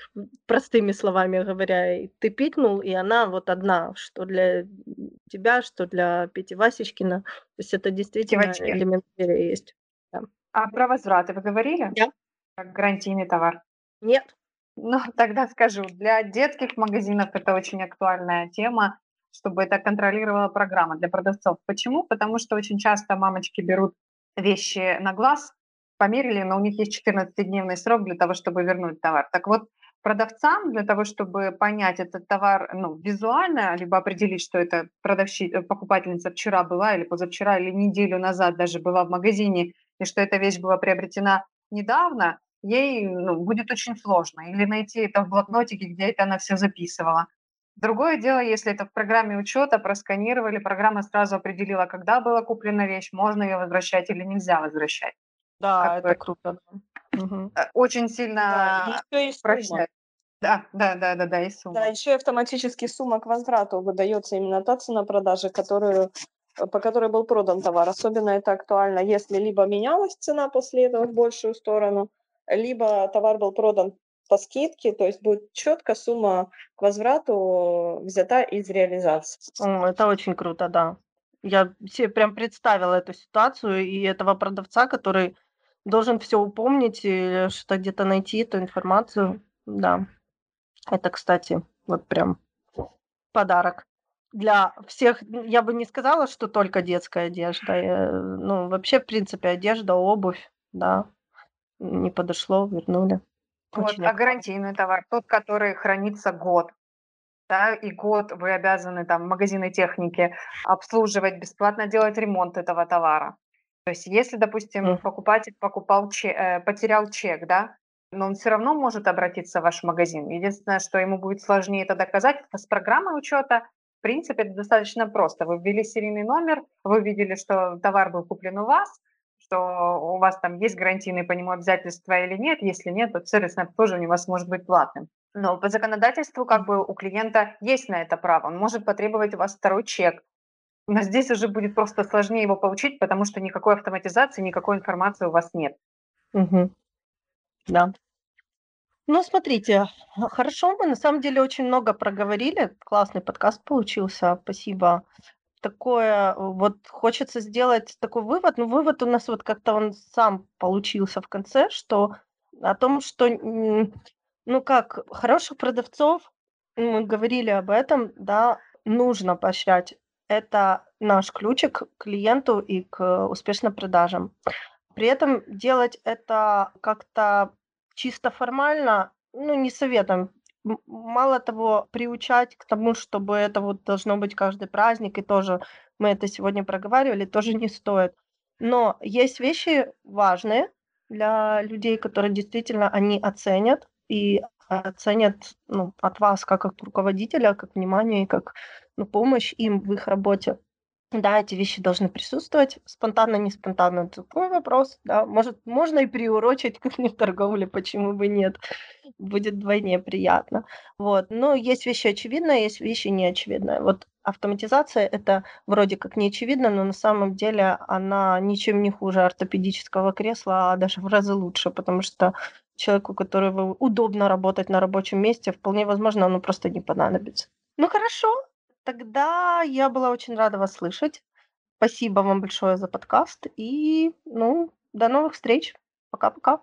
простыми словами говоря, ты пикнул, и она вот одна, что для тебя, что для Пети Васечкина. То есть это действительно Девочки. элемент доверия есть. Да. А про возвраты вы говорили? Да. Как гарантийный товар? Нет. Ну, тогда скажу. Для детских магазинов это очень актуальная тема, чтобы это контролировала программа для продавцов. Почему? Потому что очень часто мамочки берут вещи на глаз, померили, но у них есть 14-дневный срок для того, чтобы вернуть товар. Так вот, продавцам для того, чтобы понять этот товар ну, визуально, либо определить, что это продавщи... покупательница вчера была или позавчера, или неделю назад даже была в магазине, и что эта вещь была приобретена недавно, ей ну, будет очень сложно. Или найти это в блокнотике, где это она все записывала. Другое дело, если это в программе учета, просканировали, программа сразу определила, когда была куплена вещь, можно ее возвращать или нельзя возвращать. Да, Как это бы- круто. Э, Очень сильно Да, еще и сумма. упрощает. Да, да, да, да, да, и сумма. Да, еще и автоматически сумма к возврату выдается именно та цена продажи, которую, э, по которой был продан товар. Особенно это актуально, если либо менялась цена после этого в большую сторону, либо товар был продан по скидке, то есть будет четко сумма к возврату взята из реализации. О, это очень круто, да. Я себе прям представила эту ситуацию и этого продавца, который должен все упомнить и что где-то найти эту информацию. Да. Это, кстати, вот прям подарок для всех. Я бы не сказала, что только детская одежда. э, Ну, вообще, в принципе, одежда, обувь, да. Не подошло, вернули. Вот, Очень а гарантийный товар, тот, который хранится год, да, и год вы обязаны там магазины техники обслуживать, бесплатно делать ремонт этого товара. То есть если, допустим, покупатель покупал че- э, потерял чек, да, но он все равно может обратиться в ваш магазин. Единственное, что ему будет сложнее это доказать, это с программой учета. В принципе, это достаточно просто. Вы ввели серийный номер, вы видели, что товар был куплен у вас, что у вас там есть гарантийные по нему обязательства или нет. Если нет, то сервисное обслуживание у вас может быть платным. Но по законодательству как бы у клиента есть на это право. Он может потребовать у вас второй чек. Но здесь уже будет просто сложнее его получить, потому что никакой автоматизации, никакой информации у вас нет. Мгм. Да. Ну, смотрите, хорошо, мы на самом деле очень много проговорили. Классный подкаст получился, спасибо. Такое, э, вот хочется сделать такой вывод, но вывод у нас вот как-то он сам получился в конце, что о том, что, ну как, хороших продавцов, мы говорили об этом, да, нужно поощрять. Это наш ключик к клиенту и к успешным продажам. При этом делать это как-то чисто формально, ну, не советуем. М- Мало того, приучать к тому, чтобы это вот должно быть каждый праздник, и тоже мы это сегодня проговаривали, тоже не стоит. Но есть вещи важные для людей, которые действительно они оценят и оценят ну, от вас как от руководителя, как внимание и как ну, помощь им в их работе. Да, эти вещи должны присутствовать. Спонтанно, не спонтанно, такой вопрос. Да. Может, можно и приурочить к торговле, почему бы нет. Будет вдвойне приятно. Вот. Но есть вещи очевидные, есть вещи неочевидные. Вот автоматизация это вроде как не очевидно, но на самом деле она ничем не хуже ортопедического кресла, а даже в разы лучше, потому что человеку, которому удобно работать на рабочем месте, вполне возможно, оно просто не понадобится. Ну хорошо, Тогда я была очень рада вас слышать. Спасибо вам большое за подкаст. И, ну, до новых встреч. Пока-пока.